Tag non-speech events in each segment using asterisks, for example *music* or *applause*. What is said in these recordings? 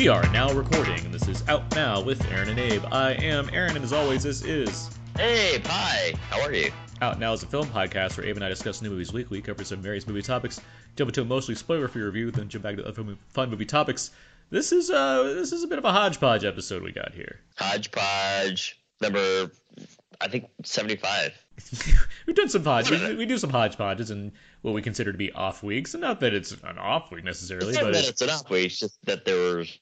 We are now recording, and this is Out Now with Aaron and Abe. I am Aaron, and as always, this is Hey, hi. How are you? Out Now is a film podcast where Abe and I discuss new movies weekly, cover some various movie topics, jump into a mostly spoiler-free review, then jump back to other fun movie topics. This is uh this is a bit of a hodgepodge episode we got here. Hodgepodge number, I think seventy-five. *laughs* We've done some hodge. We, we do some hodgepodges and what we consider to be off weeks, and not that it's an off week necessarily, It's but that it's, it's an off week, it's just that there was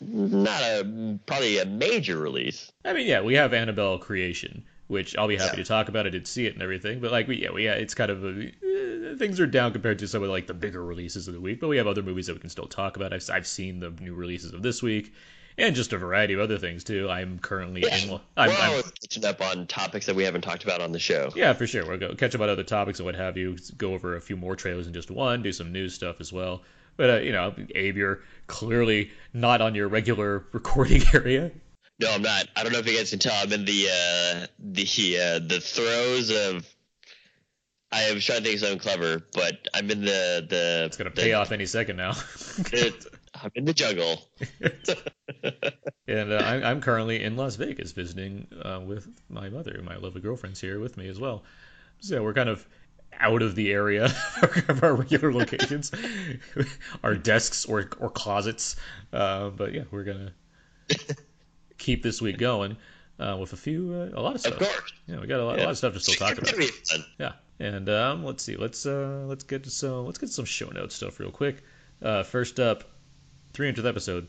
not a probably a major release. I mean, yeah, we have Annabelle Creation, which I'll be happy Yeah. to talk about. I did see it and everything, but like, we, yeah, we, yeah, it's kind of a, eh, things are down compared to some of like the bigger releases of the week. But we have other movies that we can still talk about. I've, I've seen the new releases of this week, and just a variety of other things too. I'm currently Yeah, in. We're I'm, I'm, always catching up on topics that we haven't talked about on the show. yeah, for sure. We'll go catch up on other topics and what have you. Go over a few more trailers than just one. Do some news stuff as well. But uh, you know, Abe, you're clearly not on your regular *laughs* recording area. No, I'm not. I don't know if you guys can tell. I'm in the uh, the uh, the throes of. I am trying to think of something clever, but I'm in the the. It's gonna the- pay off any second now. *laughs* I'm in the jungle. *laughs* And uh, I'm, I'm currently in Las Vegas visiting uh, with my mother. My lovely girlfriend's here with me as well. So we're kind of out of the area *laughs* of our regular locations, *laughs* our desks or, or closets. Uh, but yeah, we're gonna keep this week going uh, with a few, uh, a lot of stuff. Of course. Yeah, we got a lot, a lot of stuff to still talk about. gonna be fun. Yeah, and um, let's see, let's uh, let's get to some let's get some show notes stuff real quick. Uh, first up, 300th episode.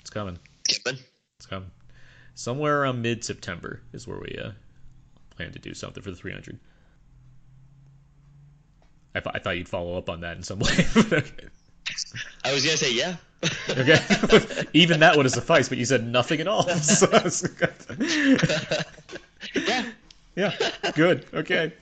It's coming. Kevin. It's coming. Somewhere around mid September is where we uh, plan to do something for the 300. I, th- I thought you'd follow up on that in some way. okay. *laughs* I was gonna say yeah. *laughs* Okay. *laughs* Even that would have sufficed, but you said nothing at all. So yeah. yeah, good. Okay.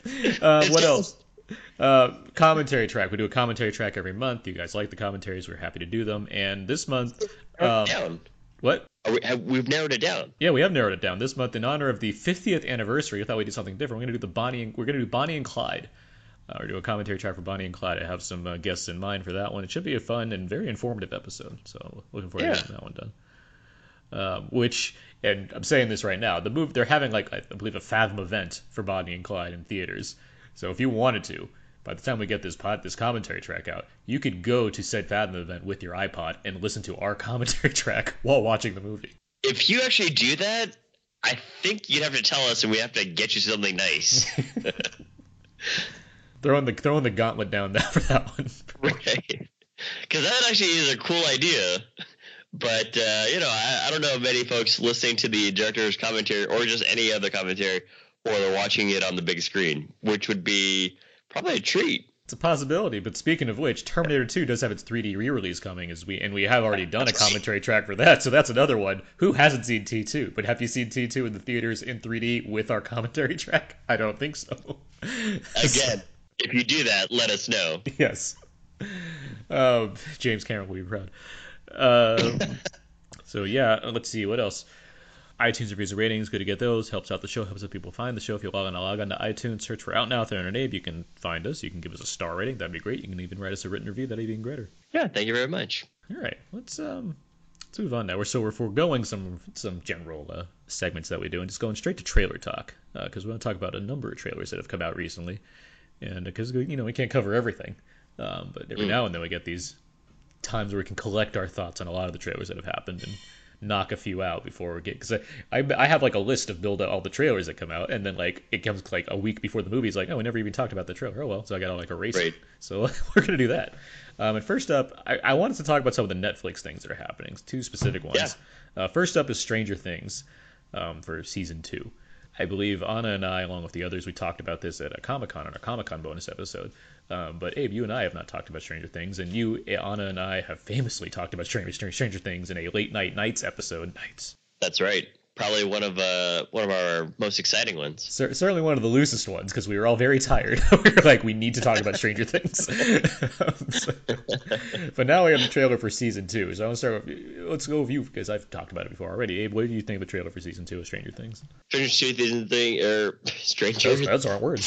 Uh, what else? *laughs* Uh, commentary track. We do a commentary track every month. You guys like the commentaries. We're happy to do them. And this month, um, down. what? Are we, have, we've narrowed it down. Yeah, we have narrowed it down this month in honor of the 50th anniversary. I thought we'd do something different. We're gonna do the Bonnie. And, we're gonna do Bonnie and Clyde. Uh, we're doing a commentary track for Bonnie and Clyde. I have some uh, guests in mind for that one. It should be a fun and very informative episode. So looking forward Yeah. to getting that one done. Um, which, and I'm saying this right now, the move they're having like I believe a Fathom event for Bonnie and Clyde in theaters. So if you wanted to, by the time we get this pod, this commentary track out, you could go to said Fathom event with your iPod and listen to our *laughs* commentary track while watching the movie. If you actually do that, I think you'd have to tell us, and we have to get you something nice. *laughs* *laughs* throwing the throwing the gauntlet down there for that one. right? Because that actually is a cool idea. But uh, you know, I, I don't know many folks listening to the director's commentary or just any other commentary, or they're watching it on the big screen, which would be probably a treat. It's a possibility, but speaking of which, Terminator 2 does have its 3D re-release coming, as we and we have already done a commentary track for that, so that's another one. Who hasn't seen T2? But have you seen T2 in the theaters in 3D with our commentary track? I don't think so. Again, if you do that, let us know. *laughs* yes. Um, James Cameron will be proud. Um, *laughs* so yeah, let's see what else. iTunes reviews and ratings, good to get those. Helps out the show, helps other people find the show. If you log on, log on to iTunes, search for Out Now with Aaron and Abe, you can find us. You can give us a star rating, that'd be great. You can even write us a written review, that'd be even greater. Yeah, thank you very much. All right, let's um, let's move on now. We're so we're foregoing some some general uh, segments that we do and just going straight to trailer talk because we want to talk about a number of trailers that have come out recently, and because you know we can't cover everything, um, but every Mm. now and then we get these times where we can collect our thoughts on a lot of the trailers that have happened and knock a few out before we get because I, I I have like a list of build out all the trailers that come out and then like it comes like a week before the movie it's like oh we never even talked about the trailer. Oh well so I gotta like erase it. So *laughs* we're gonna do that. Um, and first up I, I wanted to talk about some of the Netflix things that are happening two specific ones. Uh, first up is Stranger Things um, for season two. I believe Anna and I, along with the others, we talked about this at a Comic Con on our Comic Con bonus episode. Um, but Abe, you and I have not talked about Stranger Things, and you, Anna, and I have famously talked about Stranger, Stranger, Stranger Things in a late night nights episode. Nights, That's right. Probably one of uh one of our most exciting ones. Cer- certainly one of the loosest ones because we were all very tired. *laughs* we were like, we need to talk about Stranger Things. So- *laughs* but now we have the trailer for season two. So I want to start with let's go with you because I've talked about it before already. Abe, what do you think of the trailer for season two of Stranger Things? Stranger Things thing or *laughs* Stranger Those, those aren't words.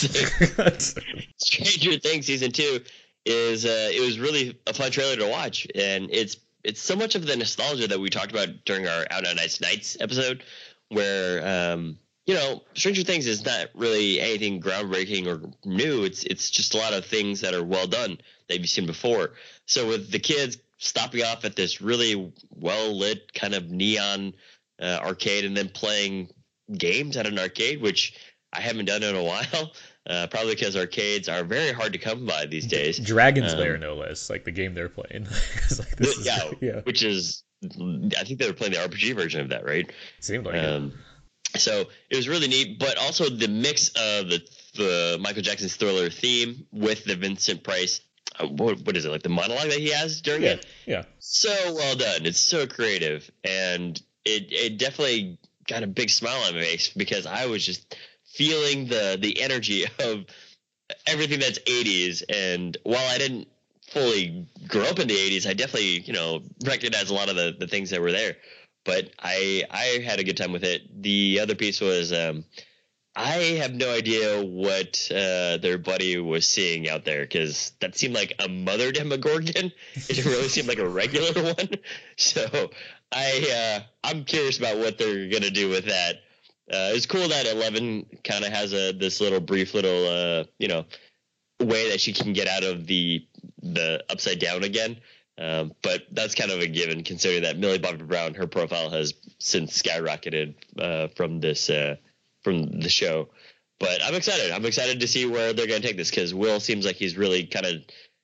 Stranger Things season two is uh, it was really a fun trailer to watch, and it's it's so much of the nostalgia that we talked about during our Out on Ice Nights episode, where um, you know, Stranger Things is not really anything groundbreaking or new. It's it's just a lot of things that are well done that you've seen before. So with the kids stopping off at this really well lit kind of neon uh, arcade and then playing games at an arcade, which I haven't done in a *laughs* while. Uh, probably because arcades are very hard to come by these days. Dragon's um, Lair, no less, like the game they're playing. *laughs* like, is, yeah, yeah, which is, I think they were playing the RPG version of that, right? Seemed like um, it. So it was really neat, but also the mix of the the Michael Jackson's Thriller theme with the Vincent Price. Uh, what, what is it like the monologue that he has during yeah, it? Yeah, so well done. It's so creative, and it it definitely got a big smile on my face because I was just feeling the the energy of everything that's 80s. And while I didn't fully grow up in the 80s, I definitely you know recognize a lot of the the things that were there. But I I had a good time with it. The other piece was. Um, I have no idea what uh, their buddy was seeing out there because that seemed like a mother Demogorgon. *laughs* It didn't really seem like a regular *laughs* one. So I uh, I'm curious about what they're gonna do with that. Uh, it's cool that Eleven kind of has a this little brief little uh, you know way that she can get out of the the upside down again. Um, but that's kind of a given considering that Millie Bobby Brown her profile has since skyrocketed uh, from this uh, from the show. But I'm excited. I'm excited to see where they're going to take this because Will seems like he's really kind of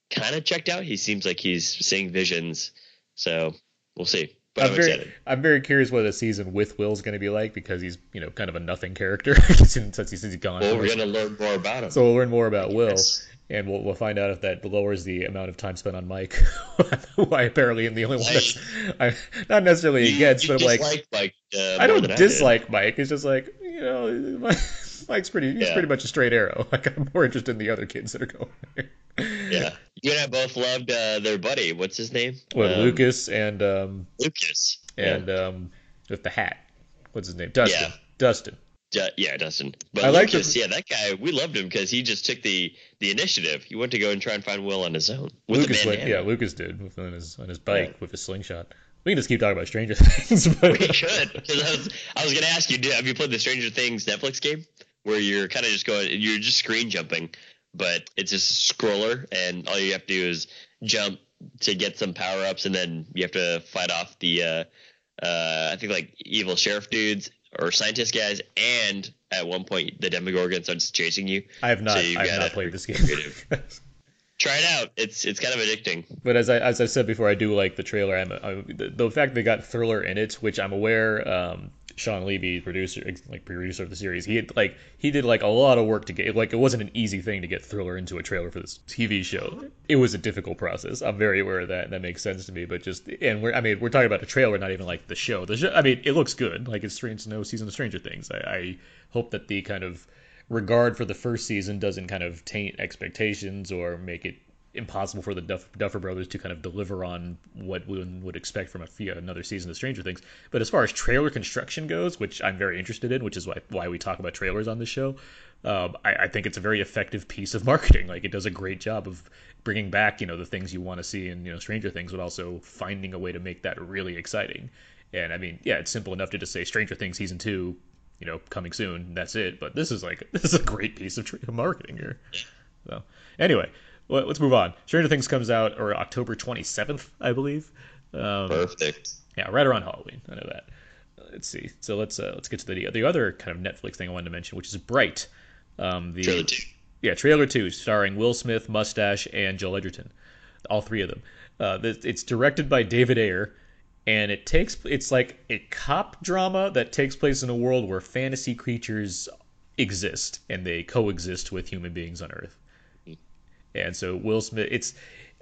kind of checked out. He seems like he's seeing visions. So we'll see. But I'm, I'm very, excited. I'm very curious what a season with Will's going to be like because he's, you know, kind of a nothing character *laughs* since he's, he's gone. Well, we're going to learn more about him. So we'll learn more about Will, and we'll, we'll find out if that lowers the amount of time spent on Mike. *laughs* Why apparently I'm the only one that's I'm not necessarily you, against, you but like, Mike, uh, I don't dislike I Mike. It's just like, you know, *laughs* Mike's pretty. He's yeah. pretty much a straight arrow. *laughs* Like I'm more interested in the other kids that are going. yeah, you and I both loved uh, their buddy. What's his name? What um, Lucas and um, Lucas and yeah. um, with the hat. What's his name? Dustin. Yeah. Dustin. yeah, Dustin. But I Lucas, like the, yeah, that guy. We loved him because he just took the the initiative. He went to go and try and find Will on his own. Lucas went, yeah, Lucas did on his on his bike yeah. with his slingshot. We can just keep talking about Stranger *laughs* Things. But... We should. I was, I was going to ask you, have you played the Stranger Things Netflix game? Where you're kind of just going, you're just screen jumping, but it's just a scroller, and all you have to do is jump to get some power ups, and then you have to fight off the, uh, uh, I think like evil sheriff dudes or scientist guys, and at one point the Demogorgon starts chasing you. I have not. So I have not played this *laughs* game. *laughs* Try it out. It's it's kind of addicting. But as I as I said before, I do like the trailer. I'm, I'm the, the, fact they got Thriller in it, which I'm aware um, Shawn Levy, producer, like producer of the series, he had like he did like a lot of work to get like it wasn't an easy thing to get Thriller into a trailer for this TV show. It was a difficult process. I'm very aware of that, and that makes sense to me. But just and we're I mean we're talking about a trailer, not even like the show. The show, I mean it looks good. Like it's strange no season of Stranger Things. I, I hope that the kind of regard for the first season doesn't kind of taint expectations or make it impossible for the Duff, Duffer Brothers to kind of deliver on what one would expect from a, another season of Stranger Things. But as far as trailer construction goes, which I'm very interested in, which is why why we talk about trailers on this show, um, I, I, think it's a very effective piece of *laughs* marketing. Like it does a great job of bringing back you know the things you want to see in you know Stranger Things, but also finding a way to make that really exciting. And I mean, yeah, it's simple enough to just say Stranger Things season two, you know, coming soon. That's it. But this is like *laughs* this is a great piece of marketing here. So anyway, let's move on. Stranger Things comes out or October 27th, I believe. Um, Perfect. Yeah, right around Halloween. I know that. Let's see. So let's uh, let's get to the the other kind of Netflix thing I wanted to mention, which is Bright. Um, the trailer two. Yeah, trailer two, starring Will Smith, Mustache, and Joel Edgerton. All three of them. Uh, it's directed by David Ayer, and it takes it's like a cop drama that takes place in a world where fantasy creatures exist and they coexist with human beings on Earth. And so Will Smith, it's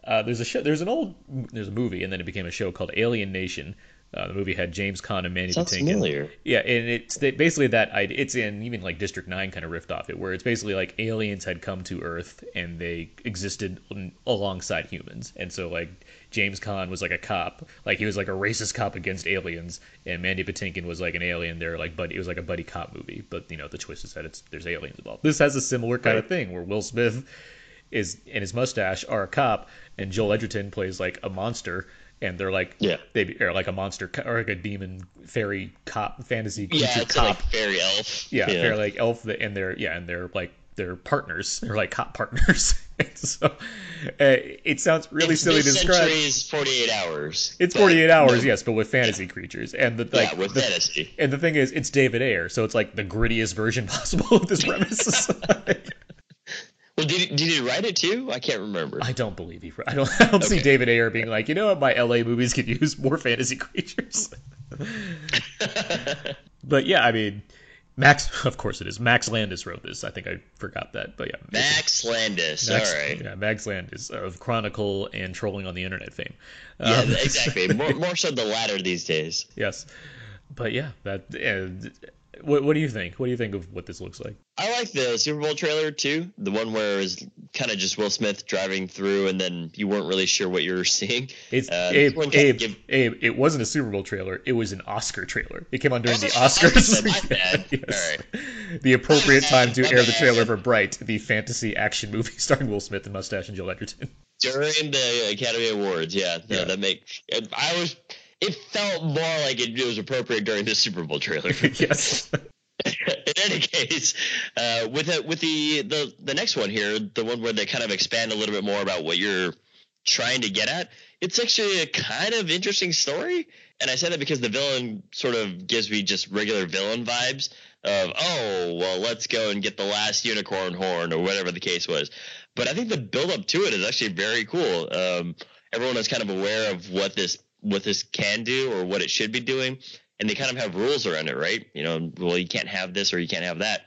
uh, there's a show, there's an old there's a movie, and then it became a show called Alien Nation. Uh, the movie had James Caan and Mandy Sounds Patinkin. familiar. Yeah, and it's basically that it's in even like District Nine kind of riffed off it, where it's basically like aliens had come to Earth and they existed alongside humans, and so like James Caan was like a cop, like he was like a racist cop against aliens, and Mandy Patinkin was like an alien. They're like, but it was like a buddy cop movie, but you know the twist is that it's there's aliens involved. This has a similar kind right. of thing where Will Smith is and his mustache are a cop, and Joel Edgerton plays like a monster, and they're like yeah they are like a monster or like a demon fairy cop fantasy creature yeah, it's cop like fairy elf. yeah, yeah. they're like elf and they're yeah and they're like they're partners they're like cop partners *laughs* so uh, it sounds really it's silly to describe is 48 hours it's 48 hours no. yes but with fantasy yeah. creatures and the like yeah, with the, fantasy and the thing is it's david ayer so it's like the grittiest version *laughs* possible of this *laughs* premise Well, did, did he write it too? I can't remember. I don't believe he. I don't. *laughs* I don't okay. see David Ayer being like, you know what, my LA movies could use more fantasy *laughs* creatures. *laughs* but yeah, I mean, Max. Of course it is. Max Landis wrote this. I think I forgot that, but yeah. Max Landis. Max, all right. Yeah, Max Landis of Chronicle and Trolling on the Internet fame. Yeah, um, exactly. more, more so the latter these days. Yes, but yeah, that. Uh, what, what do you think? What do you think of what this looks like? I like the Super Bowl trailer too. The one where it was kind of just Will Smith driving through, and then you weren't really sure what you were *laughs* seeing. It's uh, Abe, Abe, give... Abe, It wasn't a Super Bowl trailer. It was an Oscar trailer. It came on during the *laughs* Oscars. *laughs* yes. The appropriate time to air the trailer for Bright, the fantasy action movie starring Will Smith and Mustache and Joel Edgerton. During the Academy Awards, yeah, no, yeah. that makes. I was it felt more like it, was appropriate during the Super Bowl trailer. *laughs* yes. *laughs* In any case, uh, with the, with the, the the next one here, the one where they kind of expand a little bit more about what you're trying to get at, it's actually a kind of interesting story. And I say that because the villain sort of gives me just regular villain vibes of, oh, well, let's go and get the last unicorn horn or whatever the case was. But I think the build up to it is actually very cool. Um, everyone is kind of aware of what this what this can do or what it should be doing, and they kind of have rules around it, right? You know, well, you can't have this or you can't have that.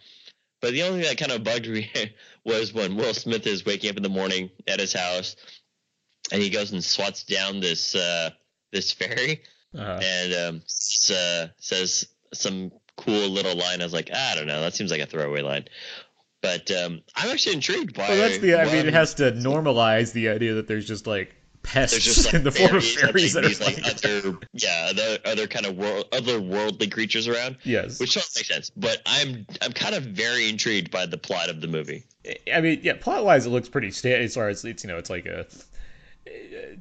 But the only thing that kind of bugged me *laughs* was when Will Smith is waking up in the morning at his house, and he goes and swats down this uh, this fairy, uh-huh. and um, uh, says some cool little line. I was like, I don't know, that seems like a throwaway line. But um, I'm actually intrigued by. Well, that's the. I mean, it has to normalize the idea that there's just like pests There's just like in the form of fairies that these, like other yeah other other kind of world other worldly creatures around. Yes, which doesn't make sense. But I'm I'm kind of very intrigued by the plot of the movie. I mean, yeah, plot wise, it looks pretty standard as far as it's you know it's like a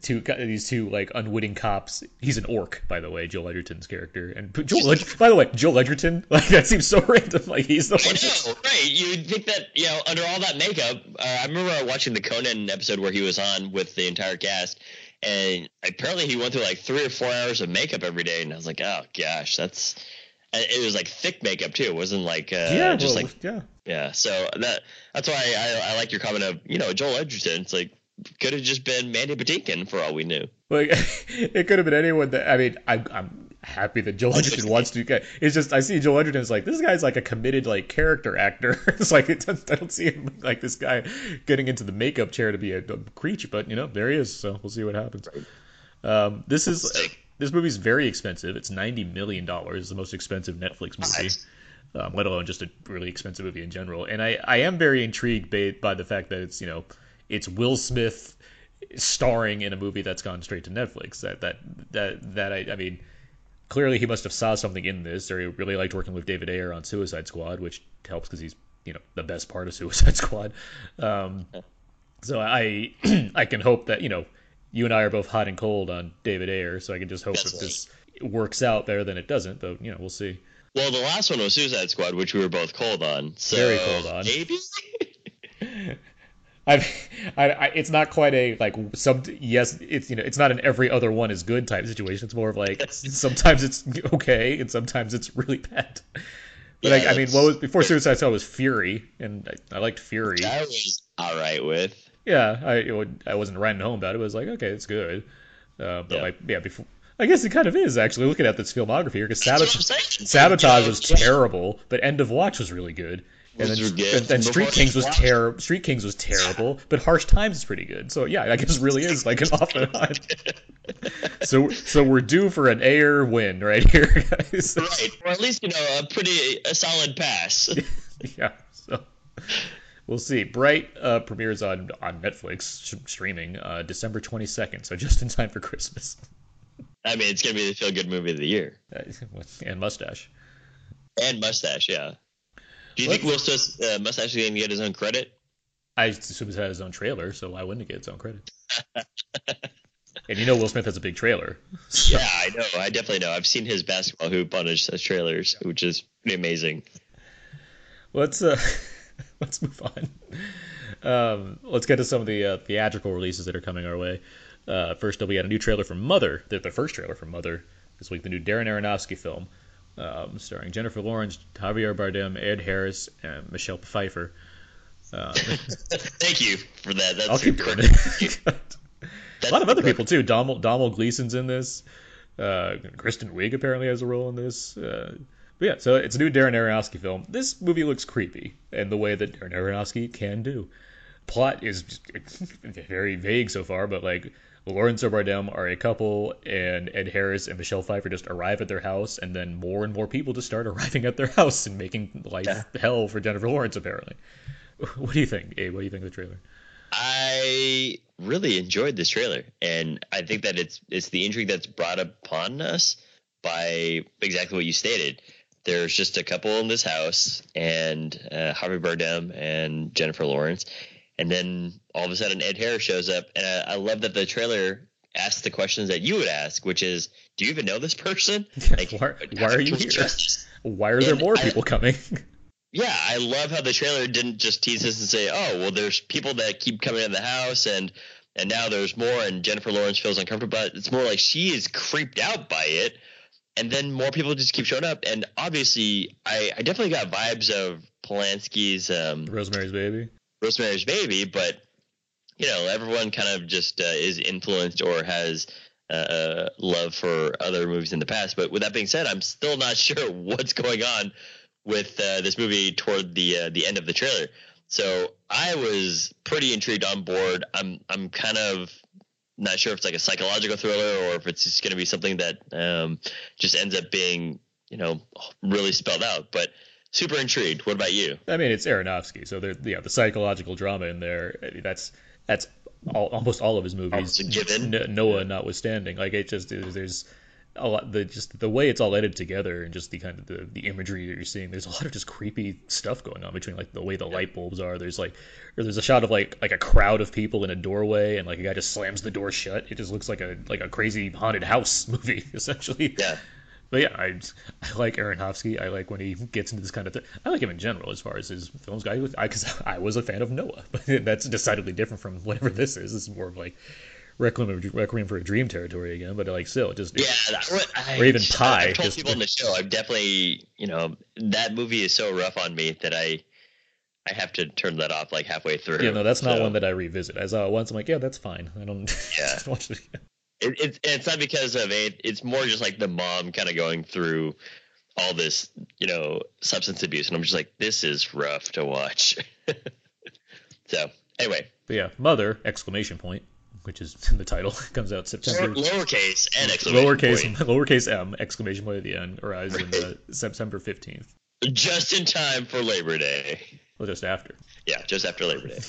two these two like unwitting cops. He's an orc, by the way, Joel Edgerton's character. And Joel, by the way, Joel Edgerton, *laughs* like that seems so random. Like he's the one. I know, right? You'd think that you know under all that makeup. Uh, I remember watching the Conan episode where he was on with the entire cast, and apparently he went through like three or four hours of makeup every day, and I was like, oh gosh, that's. It was like thick makeup too. It wasn't like uh, yeah, just well, like yeah, yeah. So that that's why I, I like your comment of you know Joel Edgerton. It's like could have just been Mandy Patinkin for all we knew. Like *laughs* it could have been anyone that I mean I, I'm happy that Joel Edgerton *laughs* wants to get. It's just I see Joel Edgerton is like this guy's like a committed like character actor. *laughs* it's like it I don't see him like this guy getting into the makeup chair to be a, a creature, but you know there he is. So we'll see what happens. Um, this is this movie's very expensive. It's ninety million dollars. The most expensive Netflix movie. Um, let alone just a really expensive movie in general. And I, I am very intrigued by, by the fact that it's you know it's Will Smith starring in a movie that's gone straight to Netflix. That that that that I, I mean, clearly he must have saw something in this, or he really liked working with David Ayer on Suicide Squad, which helps because he's you know the best part of *laughs* Suicide Squad. Um, so I *clears throat* I can hope that you know you and I are both hot and cold on David Ayer, so I can just hope that this works out better than it doesn't. But you know we'll see. Well, the last one was Suicide Squad, which we were both cold on. So Very cold on. Maybe. *laughs* *laughs* I've, I, I, it's not quite a like some yes it's you know it's not an every other one is good type situation. It's more of like sometimes it's okay and sometimes it's really bad. But yeah, I, I, mean what was before Suicide Squad was Fury and I, I liked Fury. I was all right with. Yeah I would, I wasn't writing home about it, it was like okay it's good. Uh, but yeah. like yeah before I guess it kind of is actually looking at this filmography here because Sabotage was terrible but End of Watch was really good and then, and then Street Kings was terrible. Street Kings was terrible, but Harsh Times is pretty good. So yeah, I guess really is like an off and on. *laughs* so so we're due for an Ayer win right here, guys. Right, or at least you know a pretty a solid pass. *laughs* yeah. So we'll see. Bright uh, premieres on on Netflix streaming uh, December twenty second, so just in time for Christmas. I mean, it's gonna be the feel good movie of the year. *laughs* And mustache. And mustache, yeah. Do you think Will Smith uh, mustache is going get his own credit? I assume it has his own trailer, so why wouldn't it get its own credit? *laughs* and you know Will Smith has a big trailer. So. Yeah, I know. I definitely know. I've seen his basketball hoop on his, his trailers, which is pretty amazing. Let's uh, *laughs* let's move on. Um, let's get to some of the uh, theatrical releases that are coming our way. Uh, first up, we had a new trailer from Mother, the, the first trailer from Mother this week, the new Darren Aronofsky film, um, starring Jennifer Lawrence, Javier Bardem, Ed Harris, and Michelle Pfeiffer. Um, *laughs* Thank you for that. That's I'll keep doing it. *laughs* a lot of other people too. Domhnall Gleeson's in this. Uh, Kristen Wiig apparently has a role in this. Uh, but yeah, so it's a new Darren Aronofsky film. This movie looks creepy in the way that Darren Aronofsky can do. Plot is *laughs* very vague so far, but like Lawrence and Bardem are a couple, and Ed Harris and Michelle Pfeiffer just arrive at their house, and then more and more people just start *laughs* arriving at their house and making life yeah. hell for Jennifer Lawrence. Apparently, *laughs* what do you think, Abe? What do you think of the trailer? I really enjoyed this trailer, and I think that it's it's the intrigue that's brought upon us by exactly what you stated. There's just a couple in this house, and uh, Javier Bardem and Jennifer Lawrence, and then all of a sudden Ed Harris shows up, and I, I love that the trailer asks the questions that you would ask, which is, do you even know this person? *laughs* Like, why, why are you here? Why are there and more people coming? *laughs* yeah, I love how the trailer didn't just tease us and say, "Oh, well, there's people that keep coming in the house, and and now there's more." And Jennifer Lawrence feels uncomfortable, but it's more like she is creeped out by it, and then more people just keep showing up. And obviously, I, I definitely got vibes of Polanski's um, Rosemary's Baby. Rosemary's Baby, but you know, everyone kind of just uh, is influenced or has uh, love for other movies in the past. But with that being said, I'm still not *laughs* sure what's going on with uh, this movie toward the uh, the end of the trailer. So I was pretty intrigued on board. I'm I'm kind of not sure if it's like a psychological thriller or if it's just going to be something that um, just ends up being you know really spelled out. But super intrigued. What about you? I mean, it's Aronofsky, so there, yeah, the psychological drama in there. That's that's all, almost all of his movies. Given Noah notwithstanding, like it just there's a lot the just the way it's all edited together and just the kind of the, the imagery that you're seeing there's a lot of just creepy stuff going on between like the way the light bulbs are there's like or there's a shot of like like a crowd of people in a doorway and like a guy just slams the door shut it just looks like a like a crazy haunted house *laughs* movie essentially yeah but yeah, I, I like Aronofsky. I like when he gets into this kind of thing. I like him in general as far as his films go. Because I, I, was a fan of Noah, *laughs* but that's decidedly different from whatever this is. This is more of like Requiem, Requiem for a Dream territory again, but like still, just yeah, I, or even Pi. I told just, people in the show, I'm definitely you know that movie is so rough on me that I I have to turn that off like halfway through. Yeah, no, that's not one that I revisit. I saw it once. I'm like, yeah, that's fine. I don't. Yeah. *laughs* watch it again. It, it, it's not because of it. It's more just like the mom kind of going through all this, you know, substance abuse, and I'm just like, this is rough to watch. *laughs* so anyway, but yeah, mother exclamation point which is in the title, *laughs* comes out September. Lowercase and exclamation lowercase, point. *laughs* Lowercase m exclamation point at the end arrives right. in uh, September fifteenth. Just in time for Labor Day. Well, just after. Yeah, just after Labor Day.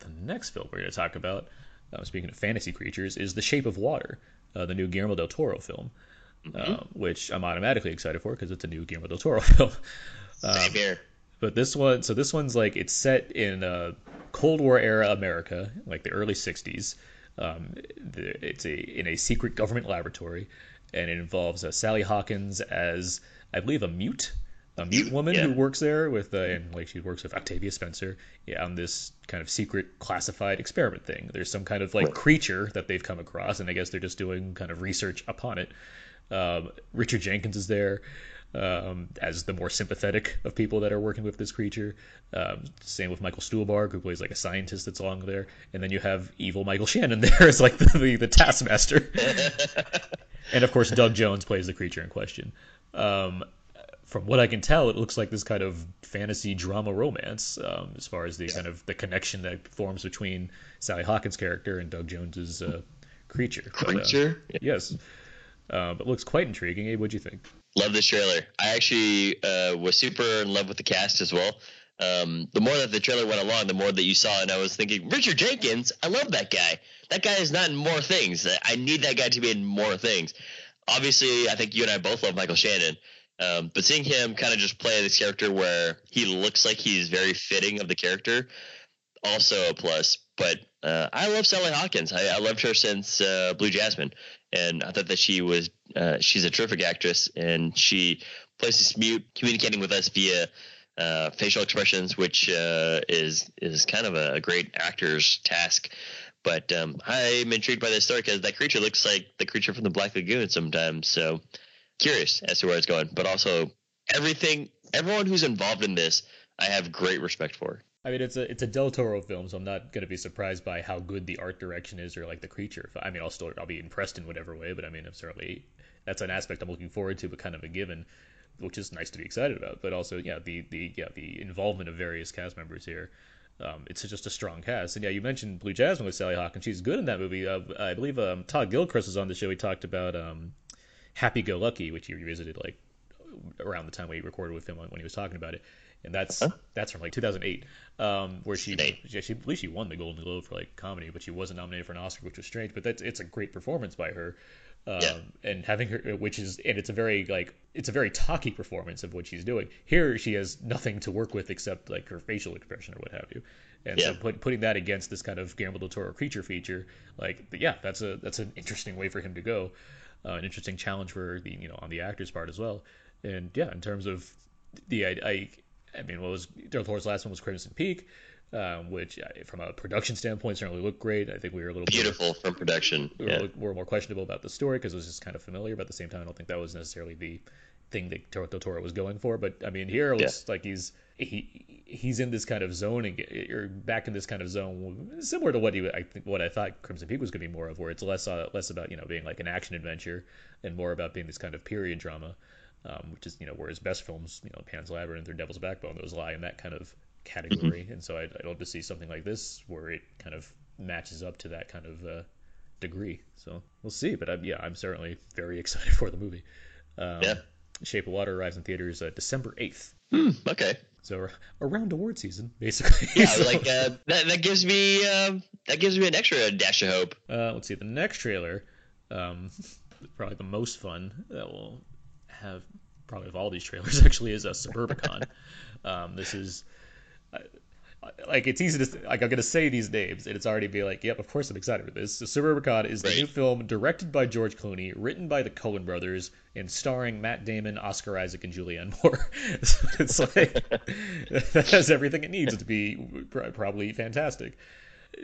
the next film we're going to talk about, uh, speaking of fantasy creatures, is The Shape of Water, uh, the new Guillermo del Toro film, mm-hmm. Uh, which I'm automatically excited for because it's a new Guillermo del Toro *laughs* film. Um, Same here. But this one, so this one's like it's set in uh, Cold War era America, like the early '60s. Um, it's a in a secret government laboratory, and it involves uh, Sally Hawkins as I believe a mute, a mute woman yeah. who works there with uh, and like she works with Octavia Spencer yeah, on this kind of secret classified experiment thing. There's some kind of like right. creature that they've come across, and I guess they're just doing kind of research upon it. Um, Richard Jenkins is there um, as the more sympathetic of people that are working with this creature. Um, same with Michael Stuhlbarg, who plays like a scientist that's along there, and then you have evil Michael Shannon *laughs* there as like the, the, the taskmaster, *laughs* and of course Doug Jones plays the creature in question. Um, from what I can tell, it looks like this kind of fantasy drama romance, um, as far as the yeah. kind of the connection that forms between Sally Hawkins' character and Doug Jones's uh, creature. Creature, but, uh, yes. Uh, but looks quite intriguing. Abe, what'd you think? Love this trailer. I actually uh, was super in love with the cast as well. Um, the more that the trailer went along, the more that you saw, and I was thinking, Richard Jenkins, I love that guy. That guy is not in more things. I need that guy to be in more things. Obviously, I think you and I both love Michael Shannon, um, but seeing him kind of just play this character where he looks like he's very fitting of the character, also a plus. But uh, I love Sally Hawkins. I, I loved her since uh, Blue Jasmine, and I thought that she was uh, she's a terrific actress, and she plays this mute, communicating with us via uh, facial expressions, which uh, is is kind of a, great actor's task. But um, I'm intrigued by this story because that creature looks like the creature from the Black Lagoon sometimes. So curious as to where it's going, but also everything, everyone who's involved in this, I have great respect for. I mean, it's a it's a Del Toro film, so I'm not gonna be surprised by how good the art direction is or like the creature. I mean, I'll still I'll be impressed in whatever way, but I mean, I'm certainly that's an aspect I'm looking forward to, but kind of a given, which is nice to be excited about. But also, yeah, the the yeah the involvement of various cast members here. Um, it's just a strong cast, and yeah, you mentioned Blue Jasmine with Sally Hawkins. And she's good in that movie. Uh, I believe um, Todd Gilchrist was on the show. He talked about um, Happy Go Lucky, which he revisited like around the time we recorded with him when he was talking about it and that's uh-huh. that's from like 2008, um, where she yeah, she believe she won the Golden Globe for like comedy, but she wasn't nominated for an Oscar, which was strange. But that's it's a great performance by her, um, yeah. and having her, which is and it's a very like it's a very talky performance of what she's doing. Here she has nothing to work with except like her facial expression or what have you. And yeah. so put, putting that against this kind of Guillermo del Toro creature feature, like yeah, that's a that's an interesting way for him to go, uh, an interesting challenge for the you know on the actor's part as well. And yeah, in terms of the I, I I mean, what was Del Toro's last one was Crimson Peak, um, which uh, from a production standpoint certainly looked great. I think we were a little beautiful more, from production. We were, yeah. we were more questionable about the story because it was just kind of familiar, but at the same time, I don't think that was necessarily the thing that Del Toro was going for. But I mean, here it looks yeah. like he's he he's in this kind of zone and or back in this kind of zone similar to what he I think what I thought Crimson Peak was going to be more of, where it's less uh, less about you know being like an action adventure and more about being this kind of period drama um, which is you know where his best films, you know, Pan's Labyrinth or Devil's Backbone, those lie in that kind of category. Mm-hmm. And so I'd, I'd love to see something like this where it kind of matches up to that kind of uh, degree. So we'll see. But I'm, yeah, I'm certainly very *laughs* excited for the movie. Um, yeah. Shape of Water arrives in theaters uh, December 8th. Mm, okay. So around award season, basically. Yeah, *laughs* so, like uh, that, that gives me uh, that gives me an extra dash of hope. Uh, let's see the next trailer. Um, *laughs* probably the most fun that will have probably of all these trailers *laughs* actually is a Suburbicon. um, this is like it's easy to like I'm gonna say these names and it's already be like, yep, of course I'm excited for this. So Suburbicon is the right. new film directed by George Clooney, written by the Coen brothers, and starring Matt Damon, Oscar Isaac, and Julianne Moore. *laughs* so it's like *laughs* that has everything it needs to be probably fantastic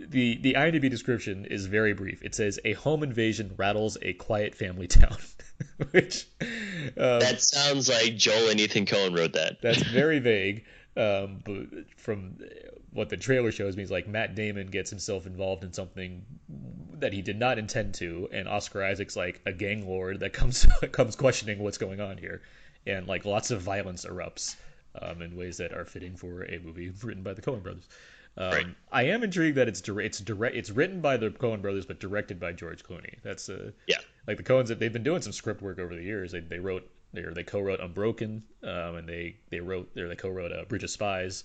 the the IMDb description is very brief. It says a home invasion rattles a quiet family town, *laughs* which um, that sounds like Joel and Ethan Coen wrote that. That's very vague. Um, but from what the trailer shows me is like Matt Damon gets himself involved in something that he did not intend to, and Oscar Isaac's like a gang lord that comes *laughs* comes questioning what's going on here, and like lots of violence erupts um, in ways that are fitting for a movie written by the Coen brothers. Um, right. I am intrigued that it's direct. It's direct. It's written by the Coen brothers, but directed by George Clooney. That's uh, yeah. Like the Coens, they've been doing some script work over the years. They, they wrote they they co-wrote Unbroken, um, and they they wrote they co-wrote uh, Bridge of Spies.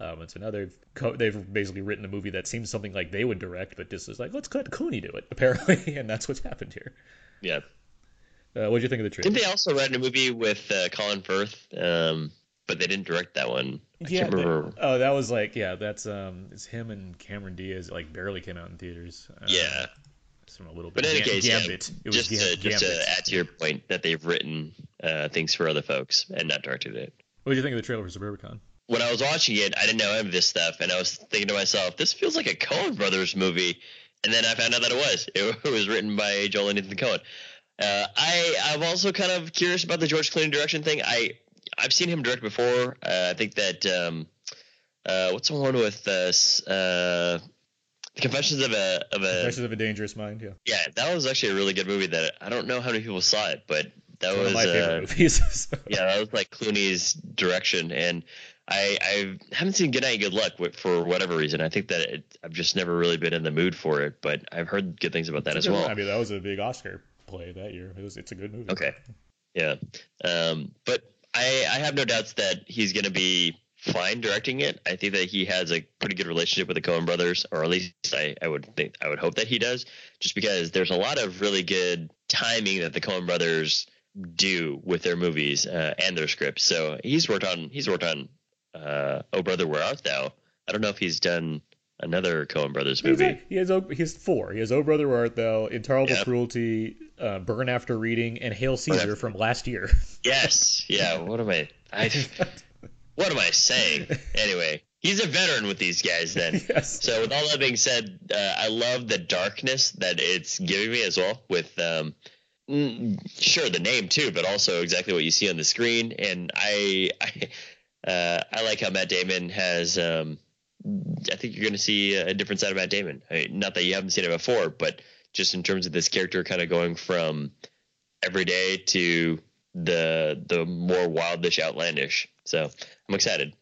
Um, and so now they've co- they've basically written a movie that seems something like they would direct, but just is like let's let Clooney do it *laughs* apparently, and that's what's happened here. Yeah. Uh, what do you think of the trailer? Didn't they also write a movie with uh, Colin Firth? Um, but they didn't direct that one. I yeah. They, oh, that was like yeah, that's um, it's him and Cameron Diaz. Like barely came out in theaters. Uh, yeah. From a little bit. But in any case, Gambit. Yeah, just, Gam- to, just to add to your point that they've written uh, things for other folks and not directed it. What did you think of the trailer for Suburbicon? When I was watching it, I didn't know any of this stuff, and I was thinking to myself, "This feels like a Coen Brothers movie." And then I found out that it was. It *laughs* was written by Joel and Ethan Coen. Uh, I I'm also kind of curious about the George Clooney direction thing. I I've seen him direct before. Uh, I think that um, uh, what's the one with us? Uh, the Confessions of a of a Confessions of a Dangerous Mind. Yeah. Yeah, that was actually a really good movie. That I don't know how many people saw it, but that was my favorite uh, movies. *laughs* So. Yeah, that was like Clooney's direction, and I I haven't seen Good Night Good Luck for whatever reason. I think that it, I've just never really been in the mood for it, but I've heard good things about that it's as well. I mean, that was a big Oscar play that year. It was it's a good movie. Okay. Yeah. Um, but I, I have no doubts that he's going to be fine directing it. I think that he has a pretty good relationship with the Coen brothers, or at least I, I would think I would hope that he does, just because there's a lot of really good timing that the Coen brothers do with their movies uh, and their scripts. So he's worked on he's worked on uh, Oh Brother Where Art Thou. I don't know if he's done another Coen Brothers movie. He has he has four. He has Oh Brother Where Art Thou, Intolerable. Cruelty, uh, Burn After Reading, and Hail Caesar from last year. Yes. Yeah. What am I? I *laughs* what am I saying? *laughs* Anyway, he's a veteran with these guys. Then. *laughs* yes. So with all that being said, uh, I love the darkness that it's giving me as well. With um, mm, sure the name too, but also exactly what you see on the screen. And I *laughs* I, uh, I like how Matt Damon has. Um, I think you're going to see a different side of Matt Damon. I mean, not that you haven't seen it before, but just in terms of this character kind of going from everyday to the the more wildish, outlandish. So I'm excited.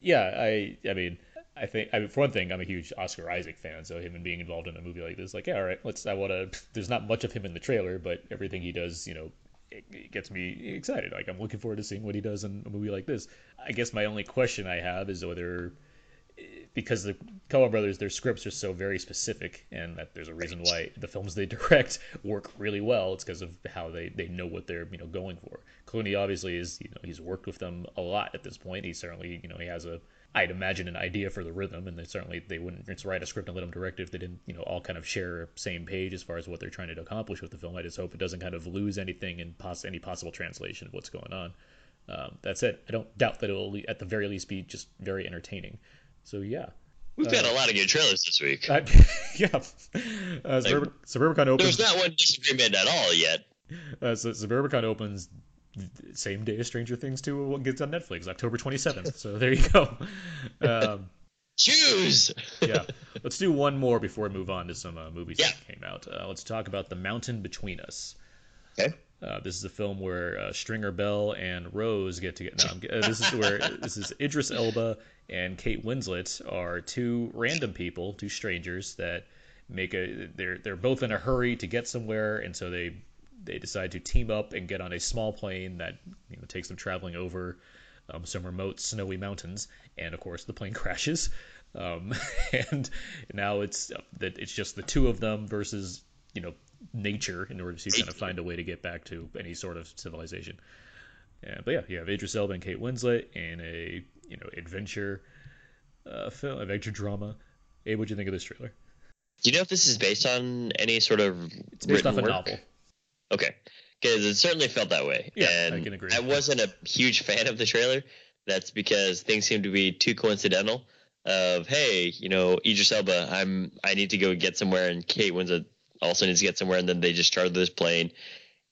Yeah, I I mean I think I mean, for one thing, I'm a huge Oscar Isaac fan, so him being involved in a movie like this, like yeah, all right, let's. I want to. There's not much of him in the trailer, but everything he does, you know, it, it gets me excited. Like I'm looking forward to seeing what he does in a movie like this. I guess my only question I have is whether because the Coen brothers, their scripts are so very specific, and that there's a reason why the films they *laughs* direct work really well. It's because of how they, they know what they're you know going for. Clooney obviously is you know he's worked with them a lot at this point. He certainly you know he has a I'd imagine an idea for the rhythm, and they certainly they wouldn't write a script and let them direct it if they didn't you know all kind of share same page as far as what they're trying to accomplish with the film. I just hope it doesn't kind of lose anything in pos- any possible translation of what's going on. Um, that's it. I don't doubt that it will at the very least be just very entertaining. So yeah. We've got uh, a lot of good trailers this week. I, *laughs* yeah. Uh, like, Suburbicon opens. There's not one disagreement at all yet. Uh, so Suburbicon opens same day as Stranger Things 2 gets on Netflix, October 27th. so there you go. *laughs* Um, Choose. yeah. Let's do one more before we move on to some uh, movies yeah. that came out. Uh, let's talk about The Mountain Between Us. Okay. Uh, this is a film where uh, Stringer Bell and Rose get to get. No, uh, this is where *laughs* this is Idris Elba and Kate Winslet are two random people, two strangers that make a. They're they're both in a hurry to get somewhere, and so they they decide to team up and get on a small plane that you know takes them traveling over um, some remote snowy mountains, and of course the plane *laughs* crashes. Um, *laughs* and now it's uh, that it's just the two of them versus you know nature in order to kind of find a way to get back to any sort of civilization. Yeah, but yeah, you have Idris Elba and Kate Winslet in a you know adventure uh, film, adventure drama. Hey, what'd you think of this trailer? Do you know if this is based on any sort of it's based off a novel? Okay, because it certainly felt that way. Yeah, and I can agree. I wasn't a huge fan of the trailer. That's because things seem to be too coincidental. Of hey, you know, Idris Elba, I'm I need to go get somewhere, and Kate Winslet also needs to get somewhere, and then they just charter this plane.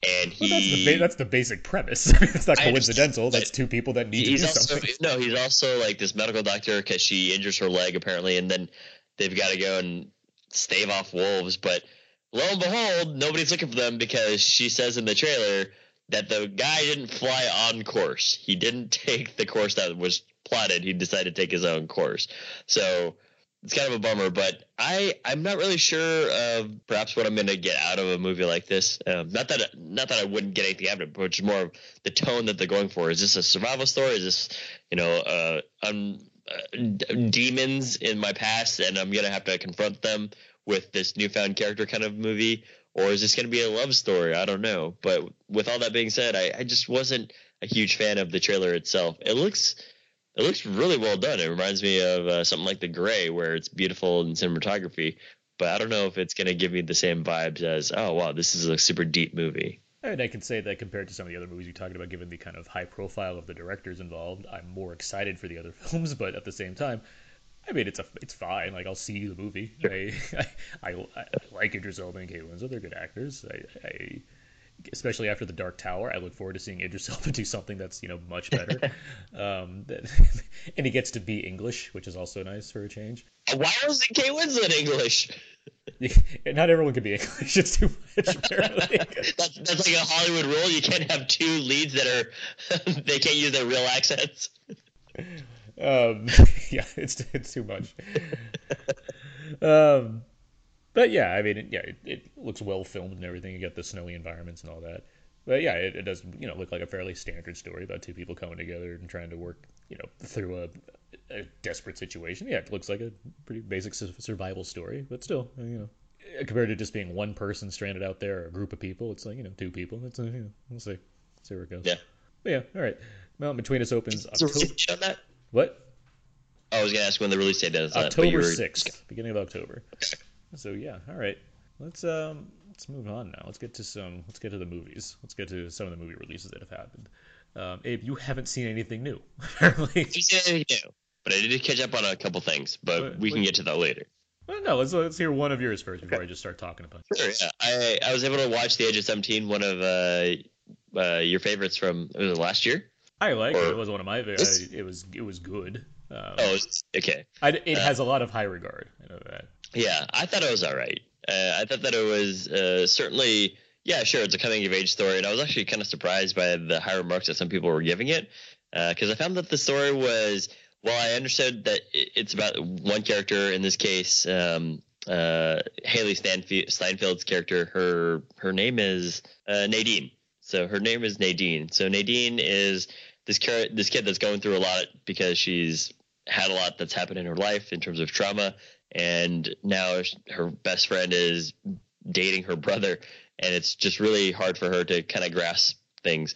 And he well, that's, the ba- that's, the basic premise. *laughs* it's not coincidental. That's two people that need to do also, something. No, he's also like this medical doctor because she injures her leg apparently, and then they've got to go and stave off wolves. But lo and behold, nobody's looking for them because she says in the trailer that the guy didn't fly on course. He didn't *laughs* take the course that was plotted. He decided to take his own course. So it's kind of a bummer, but I I'm not really sure of perhaps what I'm going to get out of a movie like this. Um, not that not that I wouldn't get anything out of it, but just more the tone that they're going for. Is this a survival story? Is this you know uh, um, uh, demons in my past, and I'm going to have to confront them with this newfound character kind of movie, or is this going to be a love story? I don't know. But with all that being said, I, I just wasn't a huge fan of the trailer itself. It looks it looks really well done. It reminds me of uh, something like The Grey, where it's beautiful in cinematography, but I don't know if it's going to give me the same vibes as, oh, wow, this is a super deep movie. And I can say that compared to some of the other movies you talked about, given the kind of high profile of the directors involved, I'm more excited for the other *laughs* films. But at the same time, I mean, it's a it's fine. Like I'll see the movie. Sure. I, *laughs* I, I, I like Idris Elba and Kate Winslet. They're good actors. I, I especially after the Dark Tower. I look forward to seeing Idris *laughs* Elba do something that's you know much *laughs* better. um, that, *laughs* and he gets to be English, which is also nice for a change. Why wasn't Kate Winslet English? Not everyone can be English. It's too much. Apparently, that's, that's like a Hollywood rule. You can't have two leads that are they can't use their real accents. Um, yeah, it's it's too much. Um, but yeah, I mean, it, yeah, it, it, looks well filmed and everything. You get the snowy environments and all that. But yeah, it, it, does you know look like a fairly standard story about two people coming together and trying to work you know through a, a desperate situation. Yeah, it looks like a pretty basic survival story, but still, you know, compared to just being one person stranded out there or a group of people, it's like you know two people. It's uh, you know, we'll see, see where it goes. Yeah. But yeah. All right. Well, between us opens. October. What? I was gonna ask when the release date is. October sixth, beginning of October. Okay. So yeah, all right. Let's um let's move on now. Let's get to some. Let's get to the movies. Let's get to some of the movie releases that have happened. Um, Abe, you haven't seen anything new, *laughs* apparently. anything new, but I did catch up on a couple things. But, we can get to that later. Well, no, let's let's hear one of yours first before okay. I just start talking about. Sure. Yeah. I I was able to watch The Age of Seventeen, one of uh, uh your favorites from was last year. I like or, it. It was one of my. favorites. it was it was good. Um, oh, okay. I, it uh, has a lot of high regard. I know that. Yeah, I thought it was all right. Uh, I thought that it was uh, certainly, yeah, sure, it's a coming of age story, and I was actually kind of surprised by the high remarks that some people were giving it, because uh, I found that the story was, well, I understood that it's about one character in this case, um, uh, Hailee Steinfeld's character. Her her name is uh, Nadine. So her name is Nadine. So Nadine is this car- this kid that's going through a lot because she's had a lot that's happened in her life in terms of trauma and now her best friend is dating her brother and it's just really hard for her to kind of grasp things.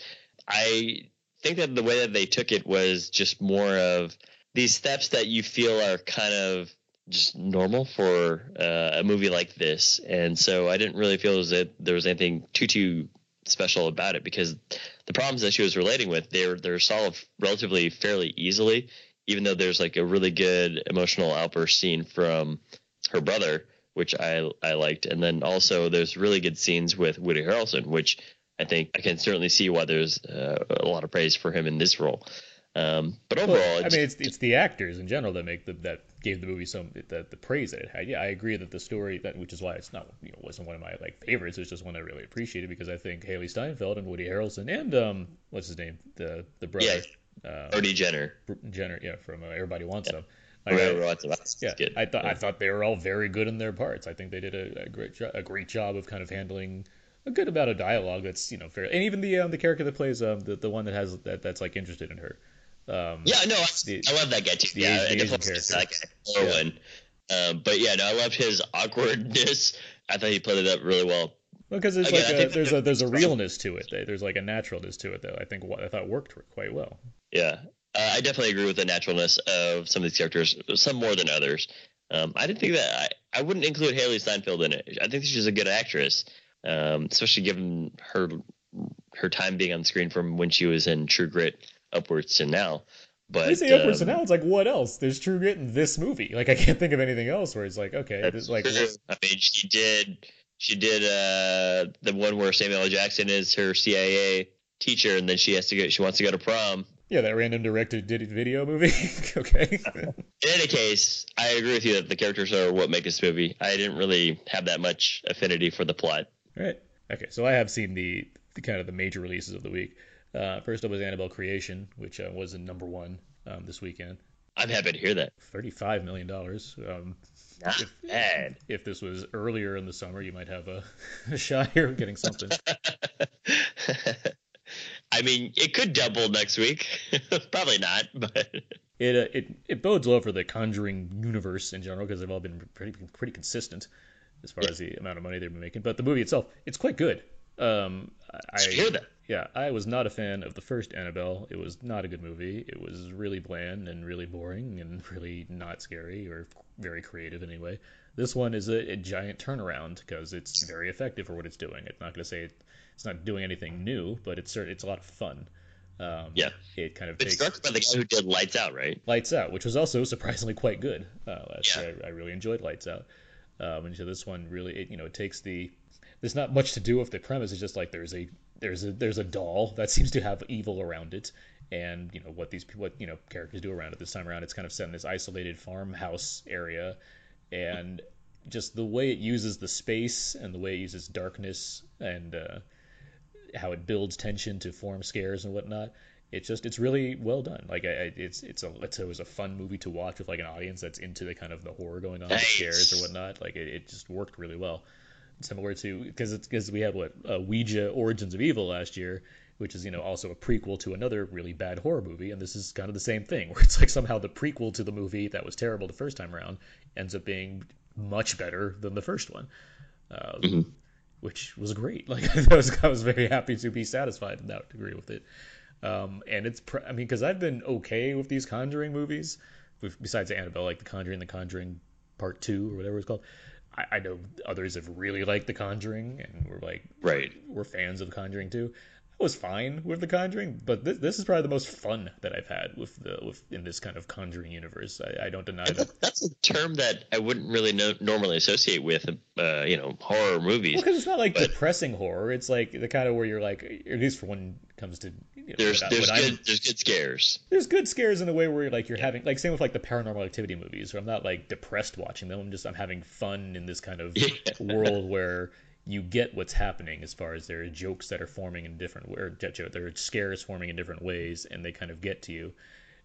I think that the way that they took it was just more of these steps that you feel are kind of just normal for uh, a movie like this. And so i didn't really feel as that there was anything too too special about it because the problems that she was relating with they're they're solved relatively fairly easily even though there's like a really good emotional outburst scene from her brother, which I I liked, and then also there's really good scenes with Woody Harrelson, which I think I can certainly see why there's uh, a lot of praise for him in this role. Um, but overall, well, I mean, it's it's the actors in general that make the that gave the movie some the, the praise that it had. Yeah, I agree that the story that which is why it's not you know wasn't one of my like favorites. It's just one I really appreciated because I think Hailee Steinfeld and Woody Harrelson and um what's his name the the brother. Yeah uh, Brody Jenner. Jenner, yeah, from uh, Everybody Wants yeah. Some. Like, Everybody Wants Some. yeah, good. I thought yeah. I thought they were all very good in their parts. I think they did a, a great jo- a great job of kind of handling a good amount of dialogue that's you know fair, and even the um, the character that plays um the, the one that has that that's like interested in her. Um, yeah, no, I, the, I love that guy too. The, yeah, the Asian character. Guy, yeah. Um, but yeah, no, I loved his *laughs* awkwardness. I thought he played it up really well. Well, because there's Again, like a, there's a there's a realness to it. There's like a naturalness to it that I think I thought worked quite well. Yeah, uh, I definitely agree with the naturalness of some of these characters, some more than others. Um, I didn't think that I, I wouldn't include Hailee Steinfeld in it. I think she's a good actress, um, especially given her her time being on screen from when she was in True Grit upwards to now. But you say upwards um, to now, it's like what else? There's True Grit in this movie. Like I can't think of anything else where it's like okay, this, like. I mean, she did she did uh, the one where Samuel L. Jackson is her CIA teacher, and then she has to go. She wants to go to prom, yeah, that random directed did it video movie. *laughs* okay. In any case, I agree with you that the characters are what make this movie. I didn't really have that much affinity for the plot. All right. Okay, so I have seen the, the kind of the major releases of the week. Uh, first up was Annabelle Creation, which uh, was in number one um, this weekend. I'm happy to hear that. Thirty-five million dollars. Um, Not if, bad. If this was earlier in the summer, you might have a, *laughs* a shot here of getting something. *laughs* I mean, it could double next week. *laughs* Probably not, but it, uh, it it bodes well for the Conjuring universe in general because they've all been pretty pretty consistent as far yeah. as the amount of money they've been making. But the movie itself, it's quite good. Um, I hear that. Yeah, I was not a fan of the first Annabelle. It was not a good movie. It was really bland and really boring and *laughs* really not scary or very creative anyway. This one is a, a giant turnaround because it's very effective for what it's doing. It's not going to say it, it's not doing anything new, but it's it's a lot of fun. Um, yeah, it kind of. It's directed by the guy who did Lights Out, right? Lights Out, which was also *laughs* surprisingly quite good. Uh, last yeah. year, I, I, really enjoyed Lights Out. Um, and so this one really, it, you know, it takes the. There's not much to do with the premise. It's just like there's a there's a there's a doll that *laughs* seems to have evil around it, and you know what these what you know characters do around it this time around. It's kind of set in this isolated farmhouse area, and just the way it uses the space and the way it uses darkness and uh, how it builds tension to form scares and whatnot. It's just it's really well done. Like I, it's it's a it's it was a fun movie to watch with like an audience that's into the kind of the horror going on, nice. the scares or whatnot. Like it, it just worked really well. Similar to because it's because we had what uh, Ouija Origins of Evil last year, which is you know also a prequel to another really bad horror movie, and this is kind of the same thing *laughs* where it's like somehow the prequel to the movie that was terrible the first time around ends up being much better than the first one. Um, mm-hmm which was great. *laughs* Like I was, I was very happy to be satisfied in that degree with it. Um, and it's, pr- I mean, because I've been okay with these Conjuring movies besides Annabelle, like The Conjuring, The Conjuring Part Two or whatever it's called. I, I know others have really liked The Conjuring, and we're like, right, we're fans of Conjuring too. I was fine with The Conjuring, but this, this is probably the most fun that I've had with the with in this kind of Conjuring universe. I, I don't deny that. That's a term that I wouldn't really know, normally associate with, uh, you know, horror movies. Because well, it's not like but, depressing horror. It's like the kind of where you're like, at least for when it comes to you know, there's what, there's what good I'm, there's good scares. There's good scares in the way where you're like you're having like same with like the Paranormal Activity movies, where I'm not like depressed watching them. I'm just I'm having fun in this kind of *laughs* yeah. world where you get what's happening as far as there are jokes that are forming in different or there are scares forming in different ways and they kind of get to you.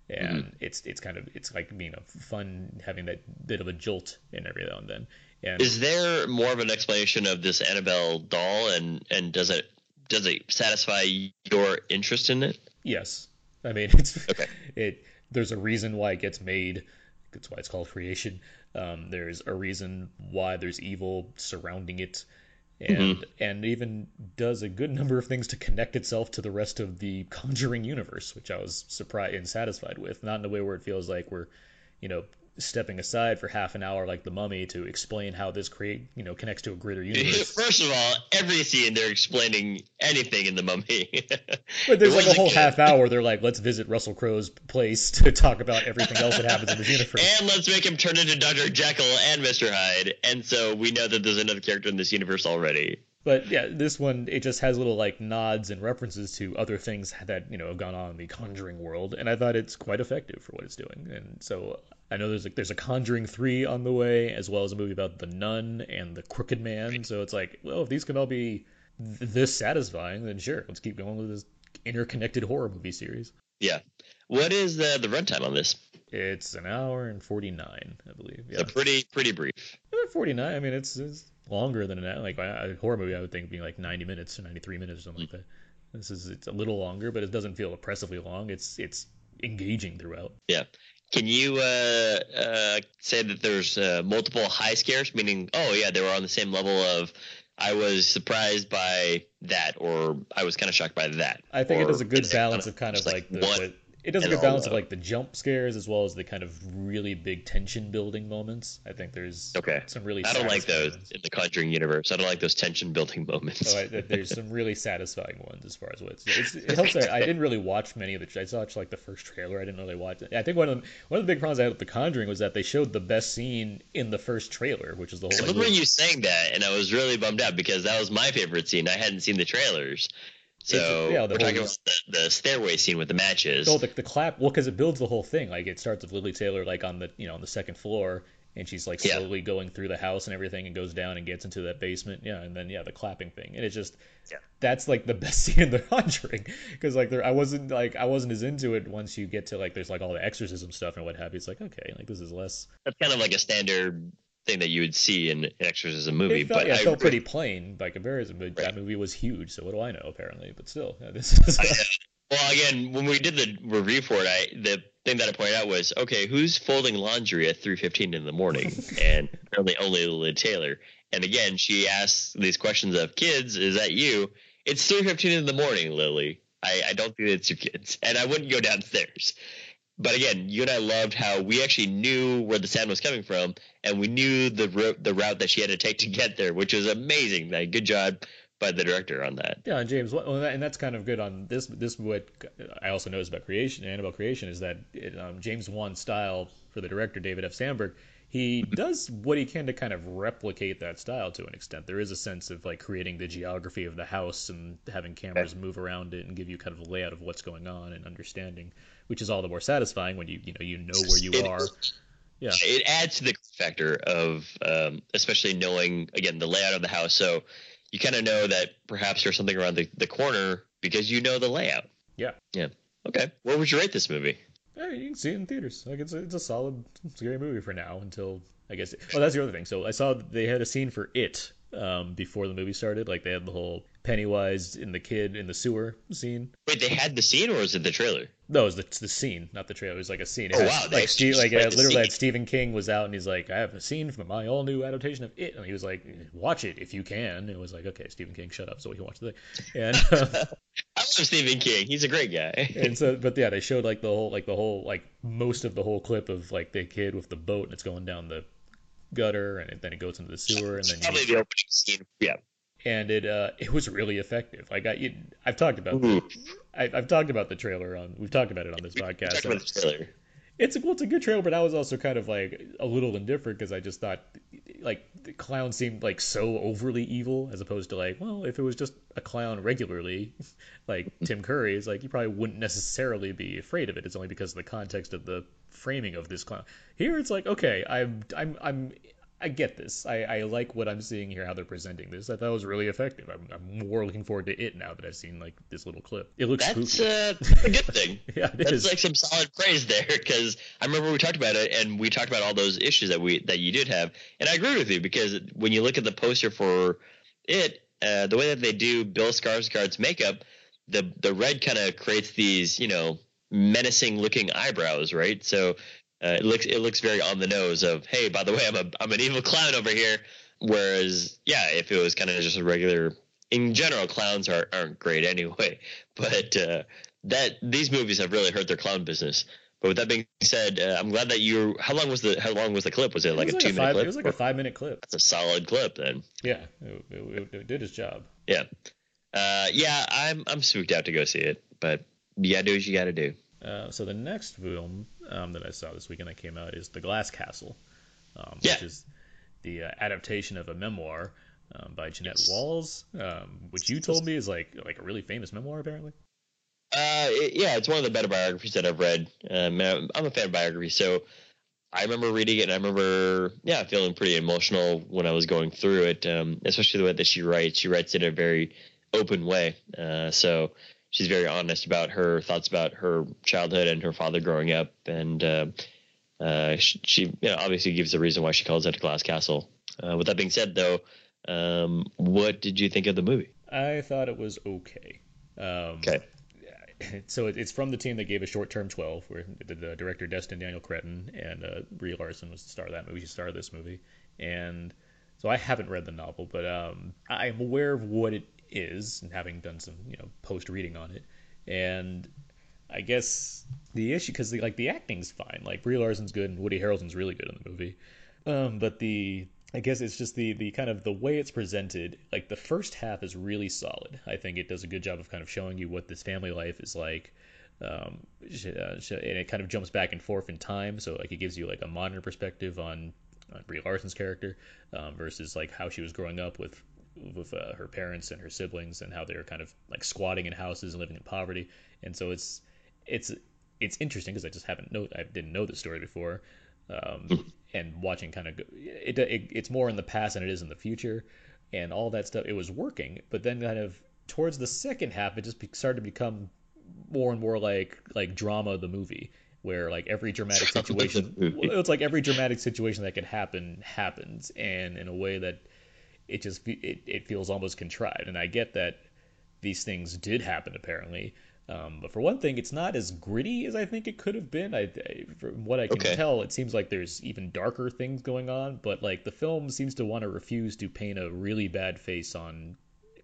And mm-hmm. it's it's kind of it's like being a fun having that bit of a jolt in every now and then. And is there more of an explanation of this annabelle doll and and does it does it satisfy your interest in it? Yes. I mean *laughs* it's okay. it there's a reason why it gets made. That's why it's called creation. Um, there's a reason why there's evil surrounding it and mm-hmm. and even does a good number of things to connect itself to the rest of the Conjuring universe, which I was surprised and satisfied with. Not in a way where it feels like we're, you know, stepping aside for half an hour like the mummy to explain how this create you know connects to a greater *laughs* universe. first of all every scene they're explaining anything in the mummy. *laughs* But there's like a whole half hour they're like let's visit russell crowe's place to talk about everything else that happens in the *laughs* universe. And let's make him turn into dr jekyll and mr hyde. And so we know that there's another character in this universe already but yeah, this one it just has little like nods and references to other things that you know have gone on in the Conjuring world, and I thought it's quite effective for what it's doing. And so I know there's a, there's a Conjuring three on the way, as well as a movie about the Nun and the Crooked Man. So it's like, well, if these can all be this satisfying, then sure, let's keep going with this interconnected horror movie series. Yeah. What is the the runtime on this? It's an hour and forty nine, I believe. Yeah. So pretty pretty brief. Forty nine. I mean, it's, it's longer than an like a horror movie. I would think being like ninety minutes or ninety three minutes or something mm-hmm. like that. This is it's a little longer, but it doesn't feel oppressively long. It's it's engaging throughout. Yeah. Can you uh, uh, say that there's uh, multiple high scares? Meaning, oh yeah, they were on the same level of I was surprised by that, or I was kind of shocked by that. I think it does a good balance of kind of like, like the, one, it does a good balance of like the jump scares as well as the kind of really big tension building moments. I think there's okay some really. I don't like those ones. in the Conjuring universe. I don't like those tension building moments. Oh, I, there's some *laughs* really satisfying ones as far as what it's, it's, it *laughs* helps. I, I, didn't really watch many of the. I watched like the first trailer. I didn't really watch it. I think one of the, one of the big problems I had with the Conjuring was that they showed the best scene in the first trailer, which is the whole. I remember you saying that, and I was really bummed out because that was my favorite scene. I hadn't seen the trailers. So yeah, the we're talking about the, the, stairway scene with the matches. Oh, the, the clap. Well, because it builds the whole thing. Like it starts with Lili Taylor like on the you know on the second floor, and she's like slowly yeah. going through the house and everything, and goes down and gets into that basement. Yeah, and then yeah, the clapping thing, and it's just yeah. that's like the *laughs* best scene in The Conjuring because like there I wasn't like I wasn't as into it once you get to like there's like all the exorcism stuff and what have you. It's like okay, like this is less. That's kind of like a standard thing that you would see in an exorcism movie. It felt, but yeah, it felt pretty plain by comparison. But right. that movie was huge, so what do I know? Apparently, but still, yeah, this is. I, *laughs* well, again, when we did the review for it, I the thing that I pointed out was, okay, who's folding laundry at 3:15 in the morning? *laughs* and apparently only Lili Taylor. And again, she asks these questions of kids, "Is that you?" It's 3:15 in the morning, Lily. I, I don't think it's your kids, and I wouldn't go downstairs. But again, you and I loved how we actually knew where the sound was coming from, and we knew the the route that she had to take to get there, which was amazing. Like, good job by the director on that. Yeah, and James, and that's kind of good on this. This what I also noticed about creation, Annabelle creation, is that it, um, James Wan style for the director David F. Sandberg. He does what he can to kind of replicate that style to an extent. There is a sense of like creating the geography of the house and having cameras move around it and give you kind of a layout of what's going on and understanding which is all the more satisfying when you you know you know where you it, are. Yeah, it adds to the factor of um, especially knowing again the layout of the house. So you kind of know that perhaps there's something around the, the corner because you know the layout. Yeah. Yeah. Okay. Where would you rate this movie? Yeah, you can see it in theaters. Like it's a, it's a solid scary movie for now until I guess. oh, that's the other thing. So I saw they had a scene for it um, before the movie started. Like they had the whole Pennywise and the kid in the sewer scene. Wait, they had the scene, or was it the trailer? No, it was the, the scene, not the trailer. It was like a scene. It oh wow! Like, Steve, like uh, literally, had Stephen King was out and he's like, "I have a scene from my all new adaptation of It," and he was like, "Watch it if you can." And it was like, "Okay, Stephen King, shut up, so we can watch the thing." And *laughs* uh, love Stephen King. He's a great guy. and so, but yeah, they showed like the whole, like the whole, like most of the whole clip of like the kid with the boat and it's going down the gutter and it, then it goes into the sewer and then probably the opening scene. Yeah. And it uh, it was really effective. Like I, I've talked about the, I, have talked about the trailer on. We've talked about it on this podcast. About the trailer. It's a well, it's a good trailer, but I was also kind of like a little indifferent because I just thought like the clown seemed like so overly evil as opposed to like well if it was just a clown regularly *laughs* like Tim Curry is like you probably wouldn't necessarily be afraid of it. It's only because of the context of the framing of this clown. Here it's like okay I'm I'm I'm I get this. I, I like what I'm seeing here, how they're presenting this. I thought it was really effective. I'm, I'm more looking forward to it now that I've seen like this little clip. It looks that's. Uh, a good thing. *laughs* yeah, that's is. like some solid praise there because I remember we talked about it and we talked about all those issues that we that you did have, and I agree with you because when you look at the poster for it, uh, the way that they do Bill Skarsgård's makeup, the the red kind of creates these you know menacing looking eyebrows, right? So uh, it looks it looks very on the nose of hey, by the way, I'm a I'm an evil clown over here. Whereas, yeah, if it was kind of just a regular, in general, clowns are, aren't great anyway. *laughs* But uh, that these movies have really hurt their clown business. But with that being said, uh, I'm glad that you. How long was the How long was the clip? Was it like it was a like two a minute five, clip? It was like a five minute clip. That's a solid clip then. Yeah, it, it, it did its job. Yeah, uh, yeah. I'm I'm spooked out to go see it, but you gotta do what you gotta do. Uh, so the next film um, that I saw this weekend that came out is The Glass Castle, um, Yeah. which is the uh, adaptation of a memoir um, by Jeannette Yes. Walls, um, which you told me is like like a really famous memoir apparently. Uh, it- yeah, it's one of the better biographies that I've read. Um, I'm I'm a fan of biography, so I remember reading it, and I remember, yeah, feeling pretty emotional when I was going through it. Um, especially the way that she writes. She writes in a very open way. Uh, so she's very honest about her thoughts about her childhood and her father growing up, and uh, uh, she, she you know, obviously gives the reason why she calls it a glass castle. Uh, with that being said, though, um, what did you think of the movie? I thought it was okay. Um, Okay. *laughs* So it's from the team that gave a short term 12, where the, the director Destin Daniel Cretton and uh, Brie Larson was the star of that movie, star of this movie. And so I haven't read the novel, but um, I'm aware of what it is, and having done some you know post reading on it. And I guess the issue, because like the acting's fine, like Brie Larson's good and Woody Harrelson's really good in the movie. Um, but the I guess it's just the the kind of the way it's presented. Like the first half is really solid. I think it does a good job of kind of showing you what this family life is like. Um, uh, and it kind of jumps back and forth in time, so like it gives you like a modern perspective on, on Brie Larson's character um, versus like how she was growing up with with uh, her parents and her siblings and how they're kind of like squatting in houses and living in poverty. And so it's it's it's interesting because I just haven't know I didn't know this story before. Um, and watching kind of go, it, it it's more in the past than it is in the future, and all that stuff. It was working, but then kind of towards the second half, it just be, started to become more and more like like drama the movie, where like every dramatic situation, it's like every dramatic situation that could happen happens, and in a way that it just it, it feels almost contrived. And I get that these things did happen apparently. Um, but for one thing, it's not as gritty as I think it could have been. I, I from what I can Okay. tell, it seems like there's even darker things going on. But like the film seems to want to refuse to paint a really bad face on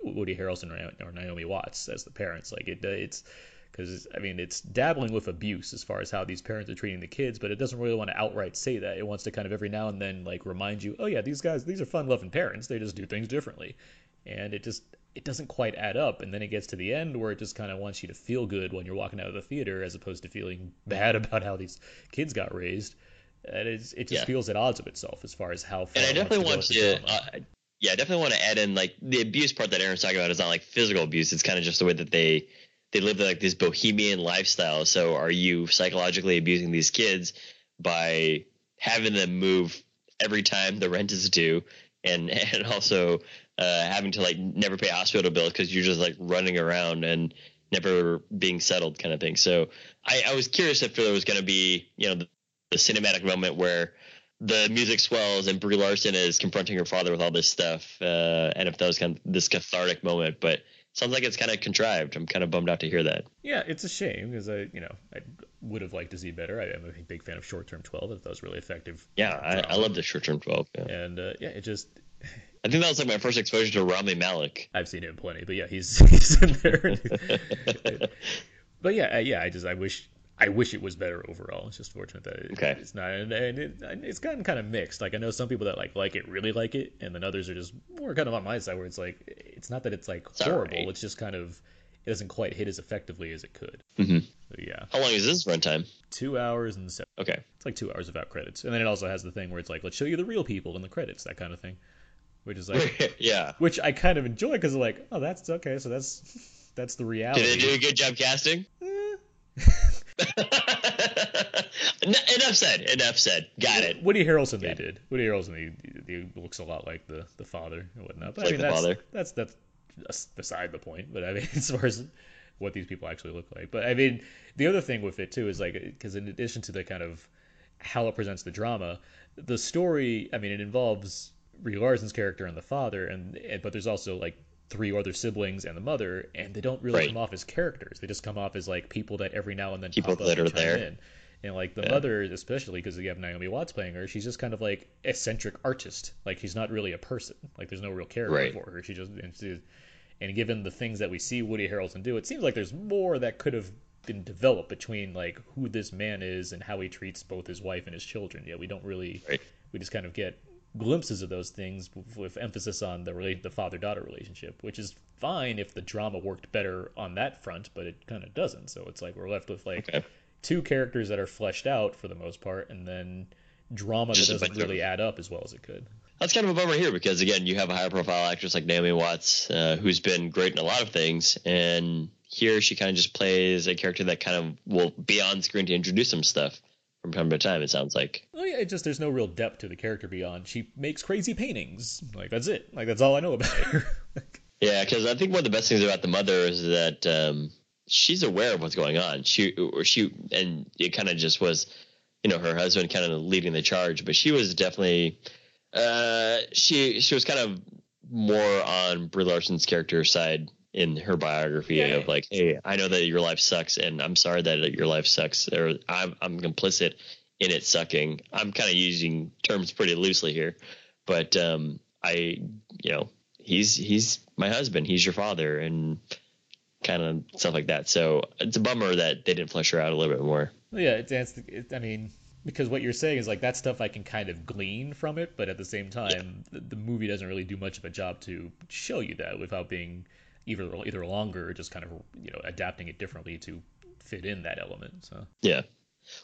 Woody Harrelson or, or Naomi Watts as the parents. Like it, it's because I mean it's dabbling with abuse as far as how these parents are treating the kids, but it doesn't really want to outright say that. It wants to kind of every now and then like remind you, oh yeah, these guys, these are fun-loving parents. They just do things differently, and it just it doesn't quite add up. And then it gets to the end where it just kind of wants you to feel good when you're walking out of the theater, as opposed to feeling *laughs* bad about how these kids got raised. And it's, it just Yeah. feels at odds with itself as far as how far And I definitely want to, to, go with the uh, yeah, I definitely want to add in like the abuse part that Aaron's talking about is not like physical abuse. It's kind of just the way that they they live like this bohemian lifestyle. So are you psychologically abusing these kids by having them move every time the rent is due, and *laughs* and also uh, having to like never pay hospital bills because you're just like running around and never being settled kind of thing. So I, I was curious if there was going to be you know the, the cinematic moment where the music swells and Brie Larson is confronting her father with all this stuff, uh, and if that was kind of this cathartic moment, but sounds like it's kind of contrived. I'm kind of bummed out to hear that. Yeah, it's a shame because I, you know, I would have liked to see better. I, am a big fan of short term 12. I thought it was really effective. Yeah, I, I love the short term 12. Yeah. And uh, yeah, it just I think that was like my first exposure to Rami Malek. I've seen him plenty, but yeah, he's *laughs* he's in there. *laughs* but yeah, yeah, I just I wish I wish it was better overall. It's just fortunate that it, okay. it's not, and it, it's gotten kind of mixed. Like I know some people that like like it, really like it, and then others are just more kind of on my side where it's like it's not that it's like it's horrible. Right. It's just kind of it doesn't quite hit as effectively as it could. Mm-hmm. Yeah. How long is this runtime? Two hours and seven. Okay. It's like two hours without credits, and then it also has the thing where it's like let's show you the real people in the credits, that kind of thing, which is like *laughs* yeah, which I kind of enjoy because like oh that's okay, so that's *laughs* that's the reality. Did they do a good job casting? Eh. *laughs* *laughs* enough said. Enough said. Got it. Woody Harrelson, they did. Woody Harrelson, he, he, looks a lot like the, the father and whatnot. But like I mean, that's, father. that's that's beside the point. But I mean, *laughs* as far as what these people actually look like. But I mean, the other thing with it too is like because in addition to the kind of how it presents the drama, the story. I mean, it involves Brie Larson's character and the father, and, and but there's also like three other siblings and the mother, and they don't really right. come off as characters. They just come off as like people that every now and then people that are there. In. And like the yeah. mother, especially because you have Naomi Watts playing her, she's just kind of like eccentric artist. Like she's not really a person. Like there's no real character right. for her. She just and, she, and given the things that we see Woody Harrelson do, it seems like there's more that could have been developed between like who this man is and how he treats both his wife and his children. Yeah, we don't really. Right. We just kind of get glimpses of those things with emphasis on the relate the father daughter relationship, which is fine if the drama worked better on that front, but it kind of doesn't. So it's like we're left with like okay. two characters that are fleshed out for the most part, and then drama Just that doesn't really add up as well as it could. That's kind of a bummer here because again, you have a higher profile actress like Naomi Watts, uh, who's been great in a lot of things, and here she kind of just plays a character that kind of will be on screen to introduce some stuff from time to time. It sounds like. Oh yeah, it just there's no real depth to the character beyond she makes crazy paintings. Like that's it. Like that's all I know about her. *laughs* yeah, because I think one of the best things about the mother is that um, she's aware of what's going on. She or she and it kind of just was, you know, her husband kind of leading the charge, but she was definitely. Uh, she she was kind of more on Brie Larson's character side in her biography yeah. of like, hey, I know that your life sucks, and I'm sorry that your life sucks, or I'm, I'm complicit in it sucking. I'm kind of using terms pretty loosely here, but um, I, you know, he's he's my husband, he's your father, and kind of stuff like that. So it's a bummer that they didn't flesh her out a little bit more. Well, yeah, it's, it's it, I mean, because what you're saying is like that stuff I can kind of glean from it, but at the same time, yeah. the, the, movie doesn't really do much of a job to show you that without being either either longer or just kind of you know adapting it differently to fit in that element. So yeah.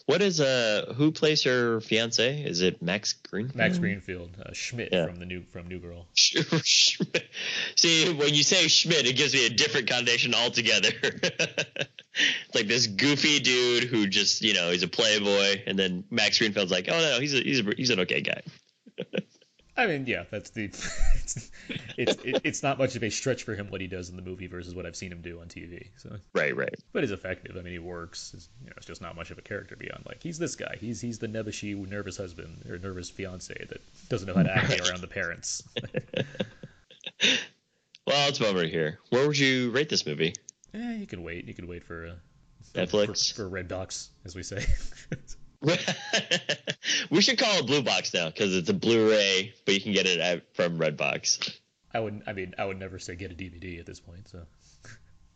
What is uh who plays her fiance? Is it Max Greenfield? Max Greenfield, uh, Schmidt yeah. from the new from New Girl. *laughs* See, when you say Schmidt, it gives me a different connotation altogether. *laughs* like this goofy dude who just you know he's a playboy, and then Max Greenfield's like, oh no, he's a, he's a, he's an okay guy. *laughs* I mean, yeah, that's the. *laughs* it's it's, it's not much of a stretch for him what he does in the movie versus what I've seen him do on TV. So right, right. But he's effective. I mean, he works. It's, you know, it's just not much of a character beyond like he's this guy. He's he's the nebbishy, nervous husband or nervous fiance that doesn't know how to act *laughs* around the parents. *laughs* well, it's bummer here. Where would you rate this movie? Yeah, you can wait. You can wait for uh, Netflix for, for red box, as we say. *laughs* we should call it Blue Box now because it's a Blu-ray, but you can get it at, from Redbox. I wouldn't. I mean, I would never say get a DVD at this point. So.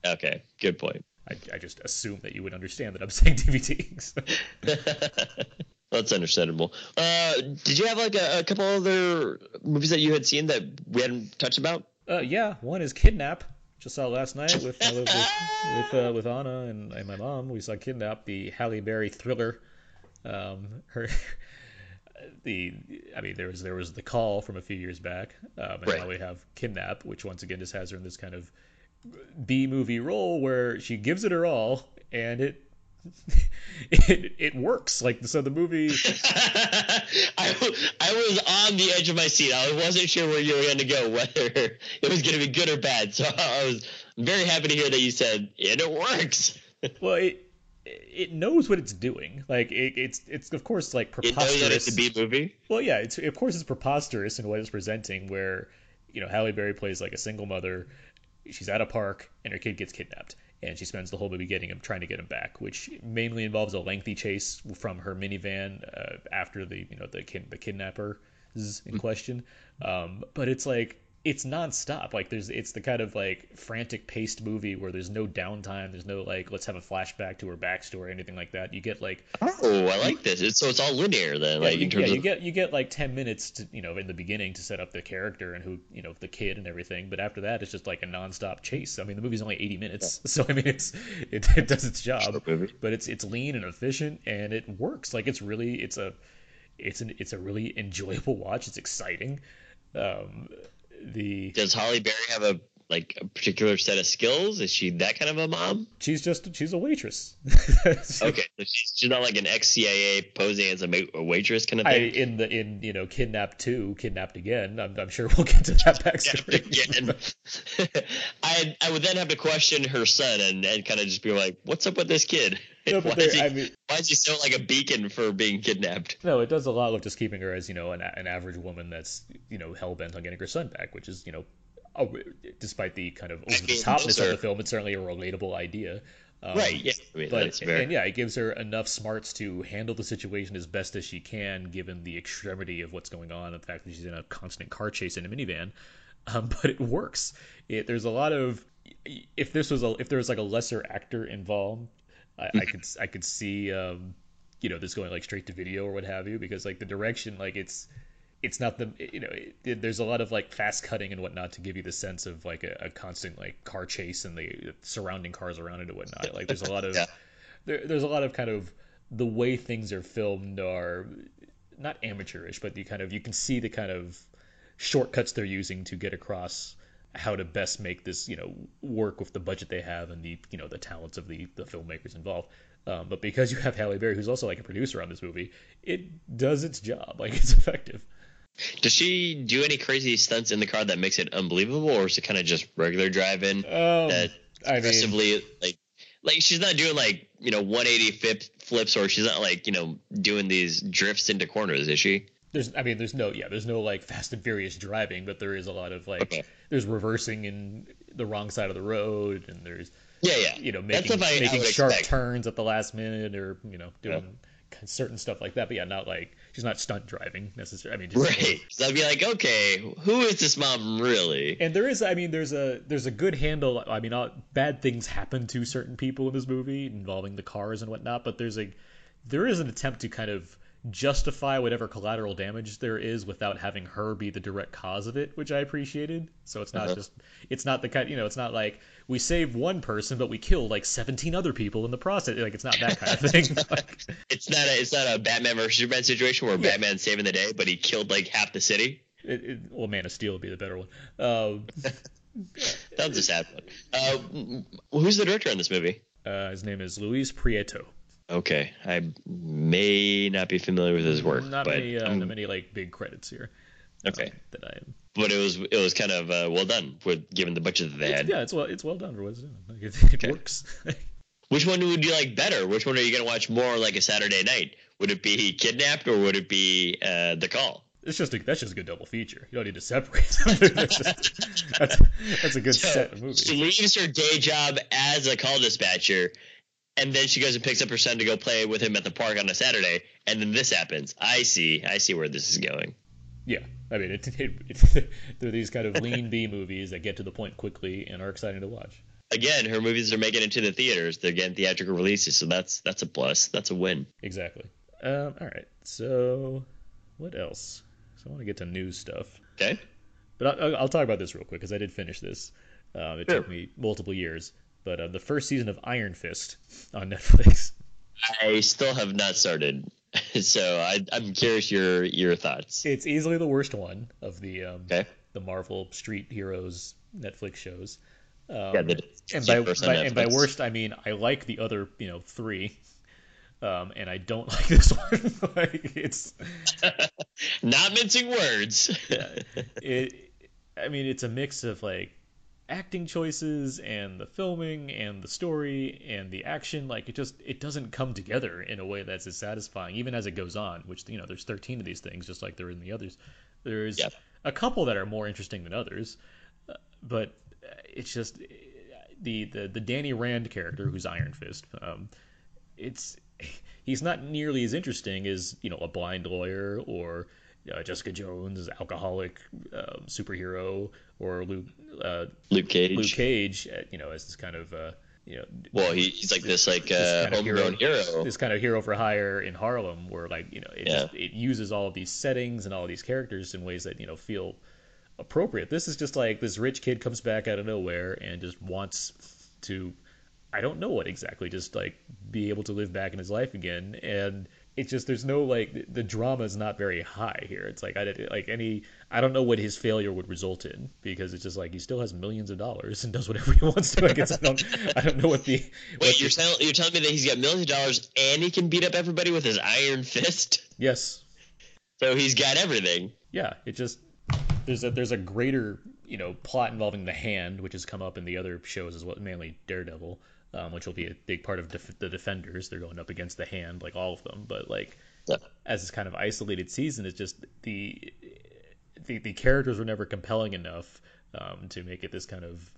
Okay, good point. I, I just assume that you would understand that I'm *laughs* saying DVD. So. *laughs* That's understandable. Uh, did you have like a, a, couple other movies that you had seen that we hadn't touched about? Uh, yeah, one is Kidnap. Just saw last night with with with, uh, with Anna and, and, my mom. We saw Kidnap, the Halle Berry thriller um, her, *laughs* the, I mean, there was there was the call from a few years back, um, and right. now we have Kidnap, which once again just has her in this kind of B movie role where she gives it her all, and it *laughs* it, it works. Like so, the movie. *laughs* I, I was on the edge of my seat. I wasn't sure where you were going to go, whether it was going to be good or bad. So I was very happy to hear that you said and it works. well, it, it knows what it's doing. Like it, it's it's of course like preposterous. It knows that it's a B movie. Well, yeah, it's of course it's preposterous in what it's presenting. Where you know Halle Berry plays like a single mother. She's at a park and her kid gets kidnapped, and she spends the whole movie getting him, trying to get him back, which mainly involves a lengthy chase from her minivan uh, after the you know the kid, the kidnapper in question. Um, but it's like it's nonstop. Like there's it's the kind of like frantic paced movie where there's no downtime. There's no like let's have a flashback to her backstory, or anything like that. You get like oh, I like this. It's, so it's all linear then. Yeah, like you, in terms yeah, of you get you get like ten minutes to you know in the beginning to set up the character and who you know the kid and everything. But after that, it's just like a nonstop chase. I mean, the movie's only eighty minutes, *laughs* so I mean it's it, it does its job, movie. but it's it's lean and efficient and it works. Like it's really it's a it's an it's a really enjoyable *laughs* watch. It's exciting. Um, the does Halle Berry have a like a particular set of skills? Is she that kind of a mom? she's just she's a waitress. *laughs* Okay, so she's, she's not like an ex CIA posing as a, ma- a waitress kind of I thing. in the in you know kidnapped two, kidnapped again. I'm, I'm sure we'll get to that *laughs* backstory. Again. *laughs* I I would then have to question her son and, and kind of just be like, what's up with this kid? *laughs* No, why, is there, he, I mean, why is he so like a beacon for being kidnapped? no, it does a lot with just keeping her as you know an, an average woman that's you know hell bent on getting her son back, which is you know, a, despite the kind of over the topness of the film, it's certainly a relatable idea. Um, right. Yeah. I mean, But that's fair. and yeah, it gives her enough smarts to handle the situation as best as she can, given the extremity of what's going on, and the fact that she's in a constant car chase in a minivan. Um, *laughs* but it works. It, there's a lot of if this was a if there was like a lesser actor involved, I, I could I could see um, you know this going like straight to video or what have you because like the direction like it's it's not the you know it, there's a lot of like fast cutting and whatnot to give you the sense of like a, a constant like car chase and the surrounding cars around it and whatnot like there's a lot of Yeah. there, there's a lot of kind of the way things are filmed are not amateurish but you kind of you can see the kind of shortcuts they're using to get across how to best make this you know work with the budget they have and the you know the talents of the the filmmakers involved um, but because you have Halle Berry who's also like a producer on this movie it does its job *laughs* like it's effective Does she do any crazy stunts in the car that makes it unbelievable, or is it kind of just regular driving? um, that I mean aggressively like like she's not doing like you know 180 flip, flips or she's not like you know doing these drifts into corners is she there's I mean there's no yeah there's no like Fast and Furious driving but there is a lot of like Okay. There's reversing in the wrong side of the road and there's yeah yeah. you know making I- I making would sharp expect. turns at the last minute or you know doing certain stuff like that. But yeah not like she's not stunt driving necessarily I mean just right. so i'd be like okay who is this mom really? And there is i mean there's a there's a good handle i mean uh, bad things happen to certain people in this movie involving the cars and whatnot but there's a there is an attempt to kind of justify whatever collateral damage there is without having her be the direct cause of it which i appreciated. So it's not Uh-huh. just it's not the kind you know it's not like we save one person but we kill like 17 other people in the process. Like it's not that kind of thing. *laughs* Like, *laughs* it's not a it's not a batman versus superman situation where Yeah. batman's saving the day but he killed like half the city? It, it, well man of steel would be the better one. Um, *laughs* that was a sad one. Uh, who's the director on this movie? Uh, his name is luis prieto okay i may not be familiar with his work not but many uh, not many like big credits here okay um, that i am but it was it was kind of uh, well done with given the budget that they had. yeah, it's well, it's well done for what it's doing. Like, it, it Okay. works. *laughs* Which one would you like better? Which one are you going to watch more like a Saturday night? Would it be Kidnapped or would it be uh, The Call? it's just a, that's just a good double feature. You don't need to separate *laughs* that's, just, that's, that's a good So, set of movies. She leaves her day job as a call dispatcher, and then she goes and picks up her son to go play with him at the park on a Saturday, and then this happens. I see. I see where this is going. Yeah, I mean, it, it, it, *laughs* they're these kind of lean B *laughs* movies that get to the point quickly and are exciting to watch. Again, her movies are making it to the theaters. They're getting theatrical releases, so that's that's a plus. That's a win. Exactly. Um, all right. So, what else? So I want to get to news stuff, Okay. but I'll, I'll talk about this real quick because I did finish this. Um, it took me multiple years, but uh, the first season of Iron Fist on *laughs* Netflix. I still have not started, *laughs* so I, I'm curious your your thoughts. It's easily the worst one of the um, Okay. the Marvel Street Heroes Netflix shows. Um, Yeah, the- and by, by and by worst I mean I like the other you know three, um, and I don't *laughs* like this one. like it's Not mincing words. it. I mean it's a mix of like acting choices and the filming and the story and the action. Like it just it doesn't come together in a way that's as satisfying even as it goes on. Which you know there's 13 of these things just like there are in the others. There's Yeah. a couple that are more interesting than others, uh, but uh, it's just the the the Danny Rand character who's Iron Fist. Um, it's *laughs* he's not nearly as interesting as you know a blind lawyer or uh, Jessica Jones, alcoholic um, superhero, or Luke uh, Luke Cage. Luke Cage, uh, you know, as this kind of uh, you know. Well, he, he's like this like uh, kind of homegrown hero, hero, This kind of hero for hire in Harlem, where like you know it, yeah. just, it uses all of these settings and all of these characters in ways that you know feel appropriate. This is just like this rich kid comes back out of nowhere and just wants to I don't know what exactly, just like be able to live back in his life again and it's just there's no like the drama is not very high here. It's like I did like any I don't know what his failure would result in because it's just like he still has millions of dollars and does whatever he wants to. I guess I don't I don't know what the *laughs* wait what you're telling you're telling me that he's got millions of dollars and he can beat up everybody with his iron fist. Yes. So he's got everything. Yeah, it just there's a there's a greater you know plot involving the hand, which has come up in the other shows as well, mainly Daredevil, um, which will be a big part of def- the Defenders. They're going up against the hand, like all of them. But like yeah. as this kind of isolated season, it's just the the, the characters were never compelling enough um, to make it this kind of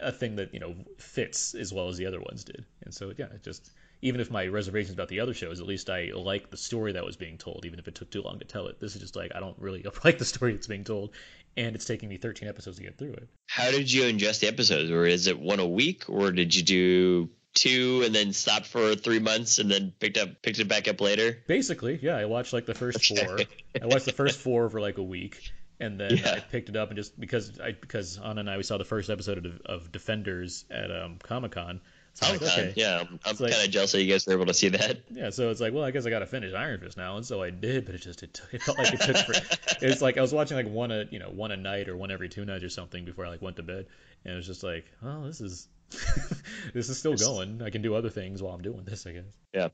a thing that you know fits as well as the other ones did. And so yeah, it just even if my reservations about the other shows, at least I like the story that was being told, even if it took too long to tell it. This is just like I don't really *laughs* like the story that's being told, and it's taking me 13 episodes to get through it. How did you ingest the episodes? Or is it one a week, or did you do two and then stop for three months and then picked up picked it back up later? Basically, yeah. I watched like the first four. I watched the first four for like a week. And then yeah. I picked it up and just because I because Anna and I we saw the first episode of, of Defenders at um, Comic Con, so like, okay. Yeah, I'm, I'm kind of jealous that you guys were able to see that. Yeah, so it's like, well, I guess I got to finish Iron Fist now, and so I did, but it just it, it felt like it took. For, *laughs* it's like I was watching like one a you know one a night or one every two nights or something before I like went to bed, and it was just like, oh, this is *laughs* this is still going. I can do other things while I'm doing this, I guess. Yeah.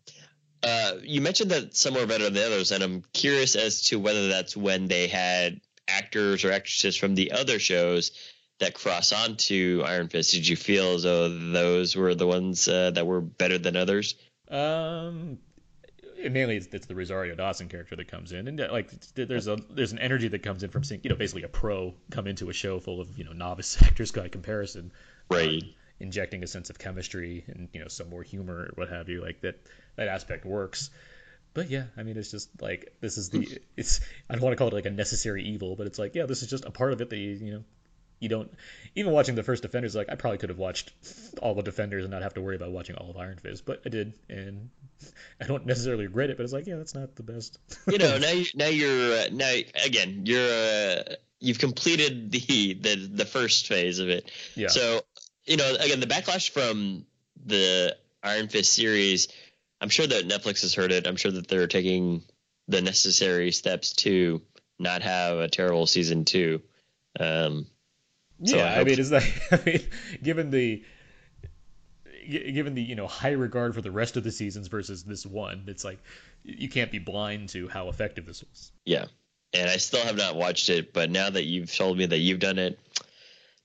Uh, you mentioned that some were better than the others, and I'm curious as to whether that's when they had actors or actresses from the other shows that cross onto Iron Fist, did you feel as though those were the ones uh, that were better than others? Um, mainly it's, it's, the Rosario Dawson character that comes in, and uh, like there's a there's an energy that comes in from seeing you know basically a pro come into a show full of you know novice *laughs* actors by comparison, right? Um, injecting a sense of chemistry and you know some more humor or what have you, like that that aspect works. But yeah, I mean, it's just like this is the it's I don't want to call it like a necessary evil, but it's like yeah, this is just a part of it that you you know you don't even watching the first Defenders. Like I probably could have watched all the Defenders and not have to worry about watching all of Iron Fist, but I did, and *laughs* I don't necessarily regret it. But it's like, yeah, that's not the best. *laughs* you know, *laughs* now you, now you're uh, now again you're uh, you've completed the the the first phase of it. Yeah. So you know, again, the backlash from the Iron Fist series. I'm sure that Netflix has heard it. I'm sure that they're taking the necessary steps to not have a terrible season two. Um, so yeah, I, I mean, is that *laughs* I mean, given the given the you know high regard for the rest of the seasons versus this one, it's like you can't be blind to how effective this was. Yeah, and I still have not watched it, but now that you've told me that you've done it,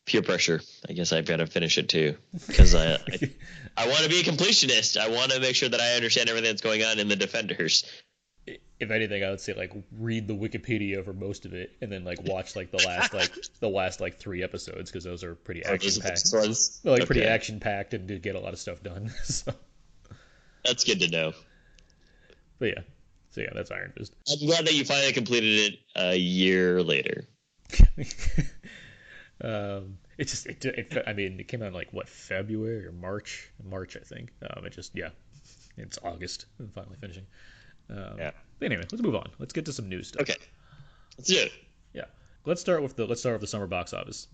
peer pressure. I guess I've got to finish it too because I I, *laughs* I want to be a completionist. I want to make sure that I understand everything that's going on in the Defenders if anything, I would say like read the Wikipedia for most of it, and then like watch like the last like the last like three episodes because those are pretty oh, action packed. Like okay. pretty action packed and did get a lot of stuff done. *laughs* so. That's good to know. But yeah, so yeah, that's Iron Fist. I'm glad that you finally completed it a year later. *laughs* um, it just it, it, I mean it came out in like what February or March March I think. Um, it just yeah, it's August. I'm finally finishing. Um, yeah. Anyway, let's move on. Let's get to some news stuff. Okay. Let's do it. Yeah. Let's start with the let's start with the summer box office.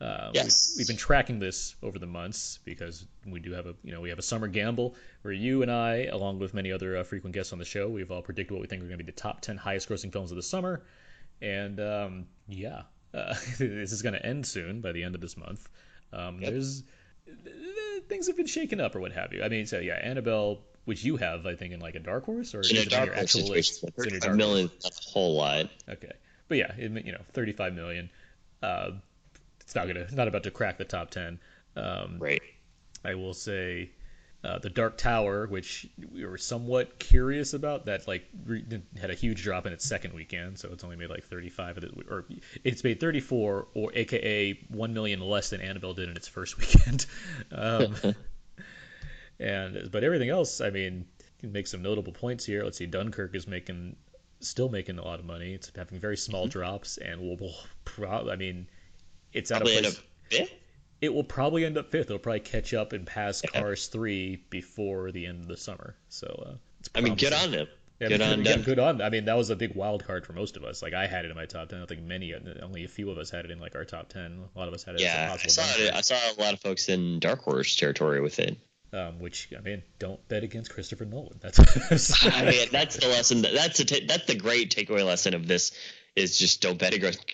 Uh, yes. We've, we've, been tracking this over the months because we do have a you know we have a summer gamble where you and I, along with many other uh, frequent guests on the show, we've all predicted what we think are going to be the top ten highest grossing films of the summer, and um, yeah, uh, *laughs* this is going to end soon by the end of this month. Um, yep. There's things have been shaken up or what have you. I mean, so yeah, Annabelle which you have, I think, in like a dark horse or in a dark horse situation. A million, that's a whole lot. Okay, but yeah, it, you know, thirty-five million. Uh, it's not gonna, not about to crack the top ten. Um, right. I will say, uh, the Dark Tower, which we were somewhat curious about, that like re- had a huge drop in its second weekend, so it's only made like thirty-five, it, or it's made thirty-four, or AKA one million less than Annabelle did in its first *laughs* weekend. Um, *laughs* and but everything else, I mean, can make some notable points here. Let's see, Dunkirk is making still making a lot of money. It's having very small mm-hmm. drops, and will, will pro- I mean, it's out probably a place. End up fifth? It will probably end up fifth. It'll probably catch up and pass yeah. Cars three before the end of the summer. So, uh, I mean, get on them. Yeah, good on yeah, good on. I mean, that was a big wild card for most of us. Like I had it in my top ten. I think many, only a few of us had it in like our top ten. A lot of us had it. Yeah, I saw it. I saw a lot of folks in dark horse territory with it. Um, which I mean, don't bet against Christopher Nolan. That's *laughs* I mean, that's the lesson. That's the t- that's the great takeaway lesson of this is just don't bet against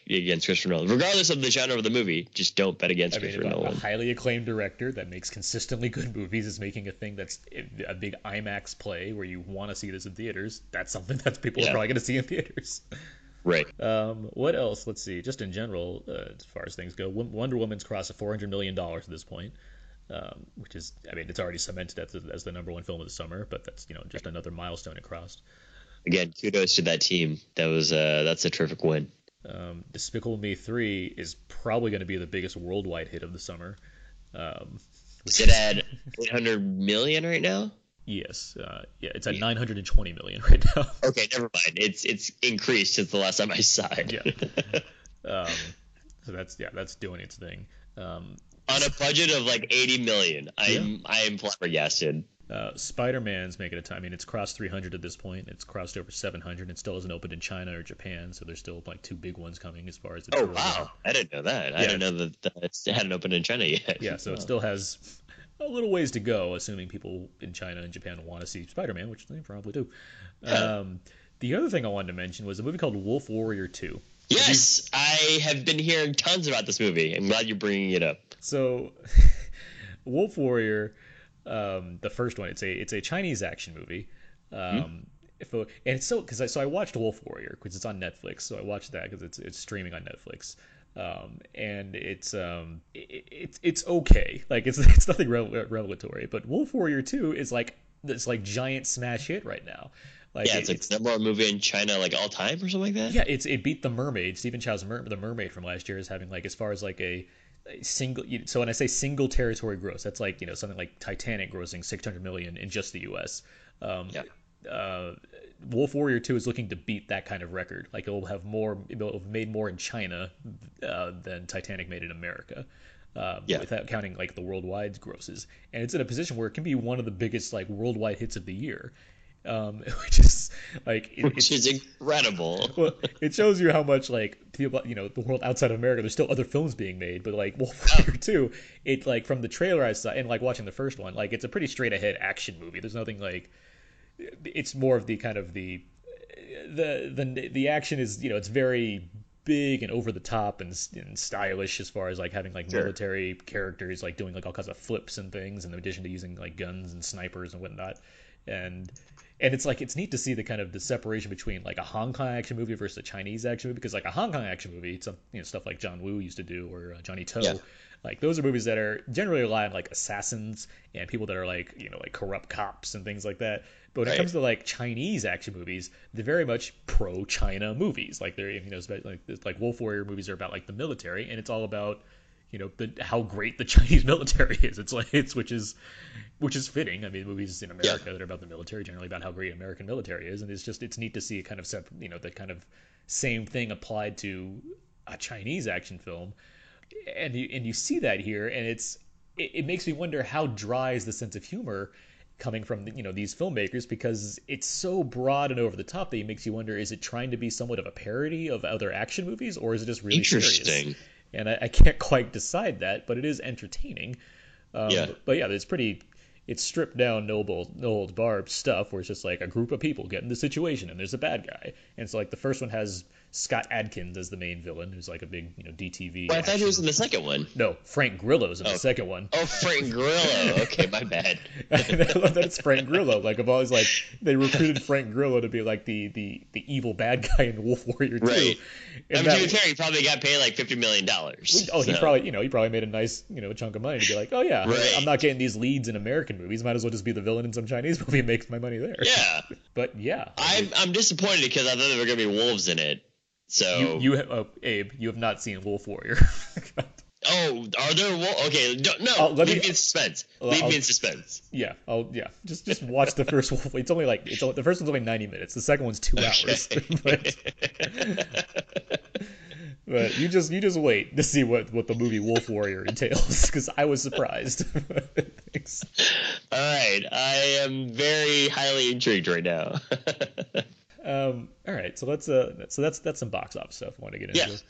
Christopher Nolan, regardless of the genre of the movie. Just don't bet against I mean, Christopher Nolan. A highly acclaimed director that makes consistently good *laughs* movies is making a thing that's a big IMAX play where you want to see this in theaters. That's something *laughs* that people yeah. are probably going to see in theaters. Right. Um, what else? Let's see. Just in general, uh, as far as things go, Wonder Woman's crossed a four hundred million dollars at this point um, which is, I mean, it's already cemented as the, as the number one film of the summer, but that's you know just another milestone it crossed. Again, kudos to that team. That was uh, that's a terrific win. Um, Despicable Me three is probably going to be the biggest worldwide hit of the summer. Um, is it at 800 million right now? Yes, uh, yeah, it's at yeah. 920 million right now. *laughs* okay, never mind. It's it's increased since the last time I saw it. yeah. *laughs* Um, so that's yeah, that's doing its thing. Um, on a budget of like 80 million. I'm yeah. I am flabbergasted. Uh, Spider Man's making a time. I mean, it's crossed 300 at this point. It's crossed over 700. It still hasn't opened in China or Japan, so there's still like two big ones coming as far as the. Oh wow! I didn't know that. Yeah. I didn't know that, that it hadn't opened in China yet. Yeah, so it still has a little ways to go, assuming people in China and Japan want to see Spider Man, which they probably do. Yeah. Um, the other thing I wanted to mention was a movie called Wolf Warrior 2. Yes, I have been hearing tons about this movie. I'm glad you're bringing it up. So, *laughs* Wolf Warrior, um, the first one, it's a it's a Chinese action movie. Um, mm-hmm. if, and it's so because I so I watched Wolf Warrior because it's on Netflix. So I watched that because it's it's streaming on Netflix. Um, and it's um it, it's it's okay. Like it's *laughs* it's nothing revelatory. But Wolf Warrior Two is like this like giant smash hit right now. Like yeah, it's, like number one movie in China like all time or something like that. Yeah, it's it beat the Mermaid. Stephen Chow's Mer- the Mermaid from last year is having like as far as like a single so when i say single territory gross that's like you know something like titanic grossing 600 million in just the us um, yeah. uh, wolf warrior 2 is looking to beat that kind of record like it will have more it will have made more in china uh, than titanic made in america um, yeah. without counting like the worldwide grosses and it's in a position where it can be one of the biggest like worldwide hits of the year um, *laughs* which is like it, which is incredible. well, it shows you how much like people, you know, the world outside of America. There's still other films being made, but like *laughs* Wolf Warrior Two, it like from the trailer I saw and like watching the first one, like it's a pretty straight ahead action movie. There's nothing like it's more of the kind of the the the the action is you know it's very big and over the top and, and stylish as far as like having like sure. military characters like doing like all kinds of flips and things in addition to using like guns and snipers and whatnot and and it's like it's neat to see the kind of the separation between like a Hong Kong action movie versus a Chinese action movie because like a Hong Kong action movie, some you know stuff like John Woo used to do or uh, Johnny To, yeah. like those are movies that are generally rely on like assassins and people that are like you know like corrupt cops and things like that. But when right. it comes to like Chinese action movies, they're very much pro China movies. Like they're you know like like Wolf Warrior movies are about like the military and it's all about you know the how great the *laughs* Chinese military is. It's like it's which is which is fitting. I mean, movies in America yeah. that are about the military generally about how great American military is, and it's just it's neat to see a kind of you know, the kind of same thing applied to a Chinese action film, and you and you see that here, and it's it, it makes me wonder how dry is the sense of humor coming from you know these filmmakers because it's so broad and over the top that it makes you wonder is it trying to be somewhat of a parody of other action movies or is it just really interesting serious? and I, I, can't quite decide that, but it is entertaining. Um, yeah. But, yeah, it's pretty. It's stripped down, no, old barred stuff where it's just like a group of people get in the situation and there's a bad guy. And so like the first one has Scott Adkins as the main villain, who's like a big, you know, DTV. Well, I thought he was in the second one. No, Frank Grillo's in oh. the second one. Oh, Frank Grillo. Okay, my bad. *laughs* I love that it's Frank Grillo. Like I've always like they recruited Frank Grillo to be like the the the evil bad guy in Wolf Warrior 2. Right. And I mean, to be probably got paid like fifty million dollars. Oh, so. he probably you know he probably made a nice you know chunk of money to be like, oh yeah, right. I'm not getting these leads in American movies. Might as well just be the villain in some Chinese movie and make my money there. Yeah. *laughs* but yeah. I'm I'm disappointed because I thought there were gonna be wolves in it. So you, you have, oh, Abe, you have not seen Wolf Warrior. *laughs* Oh, are there? Well, okay, no, no uh, let leave me, me in suspense. Leave I'll, me in suspense. Yeah, oh yeah. Just just watch the first Wolf. It's only like it's only, the first one's only ninety minutes. The second one's two okay. hours. *laughs* but, but you just you just wait to see what what the movie Wolf Warrior entails because I was surprised. *laughs* all right, I am very highly intrigued right now. Right, so let's uh, so that's that's some box office stuff I want to get into. Yes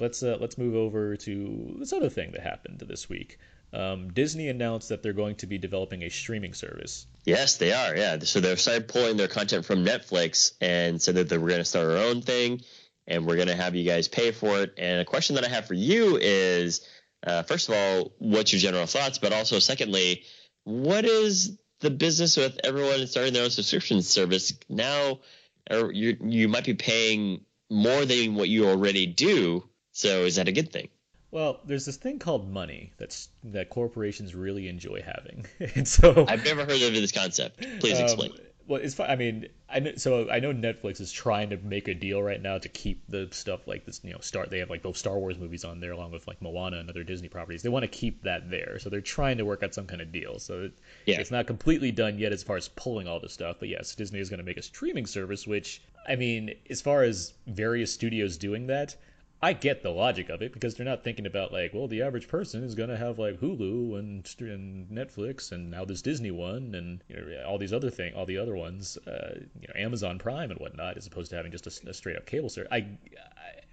let's uh, let's move over to this other thing that happened this week. Um, Disney announced that they're going to be developing a streaming service. Yes, they are. Yeah, so they're started pulling their content from Netflix and said that we're going to start our own thing, and we're going to have you guys pay for it. And a question that I have for you is, uh, first of all, what's your general thoughts? But also, secondly, what is the business with everyone starting their own subscription service now? Or you you might be paying more than what you already do so is that a good thing? Well, there's this thing called money that's that corporations really enjoy having, *laughs* and so I've never heard of this concept. Please um, explain. Well, it's fine. I mean, I know, so I know Netflix is trying to make a deal right now to keep the stuff like this. You know, start they have like both Star Wars movies on there along with like Moana and other Disney properties. They want to keep that there, so they're trying to work out some kind of deal. So it, yeah. it's not completely done yet as far as pulling all this stuff. But yes, Disney is going to make a streaming service, which I mean, as far as various studios doing that I get the logic of it because they're not thinking about like, well, the average person is gonna have like Hulu and, and Netflix and now this Disney one and you know, all these other thing, all the other ones, uh, you know, Amazon Prime and whatnot, as opposed to having just a, a straight up cable service. I, I,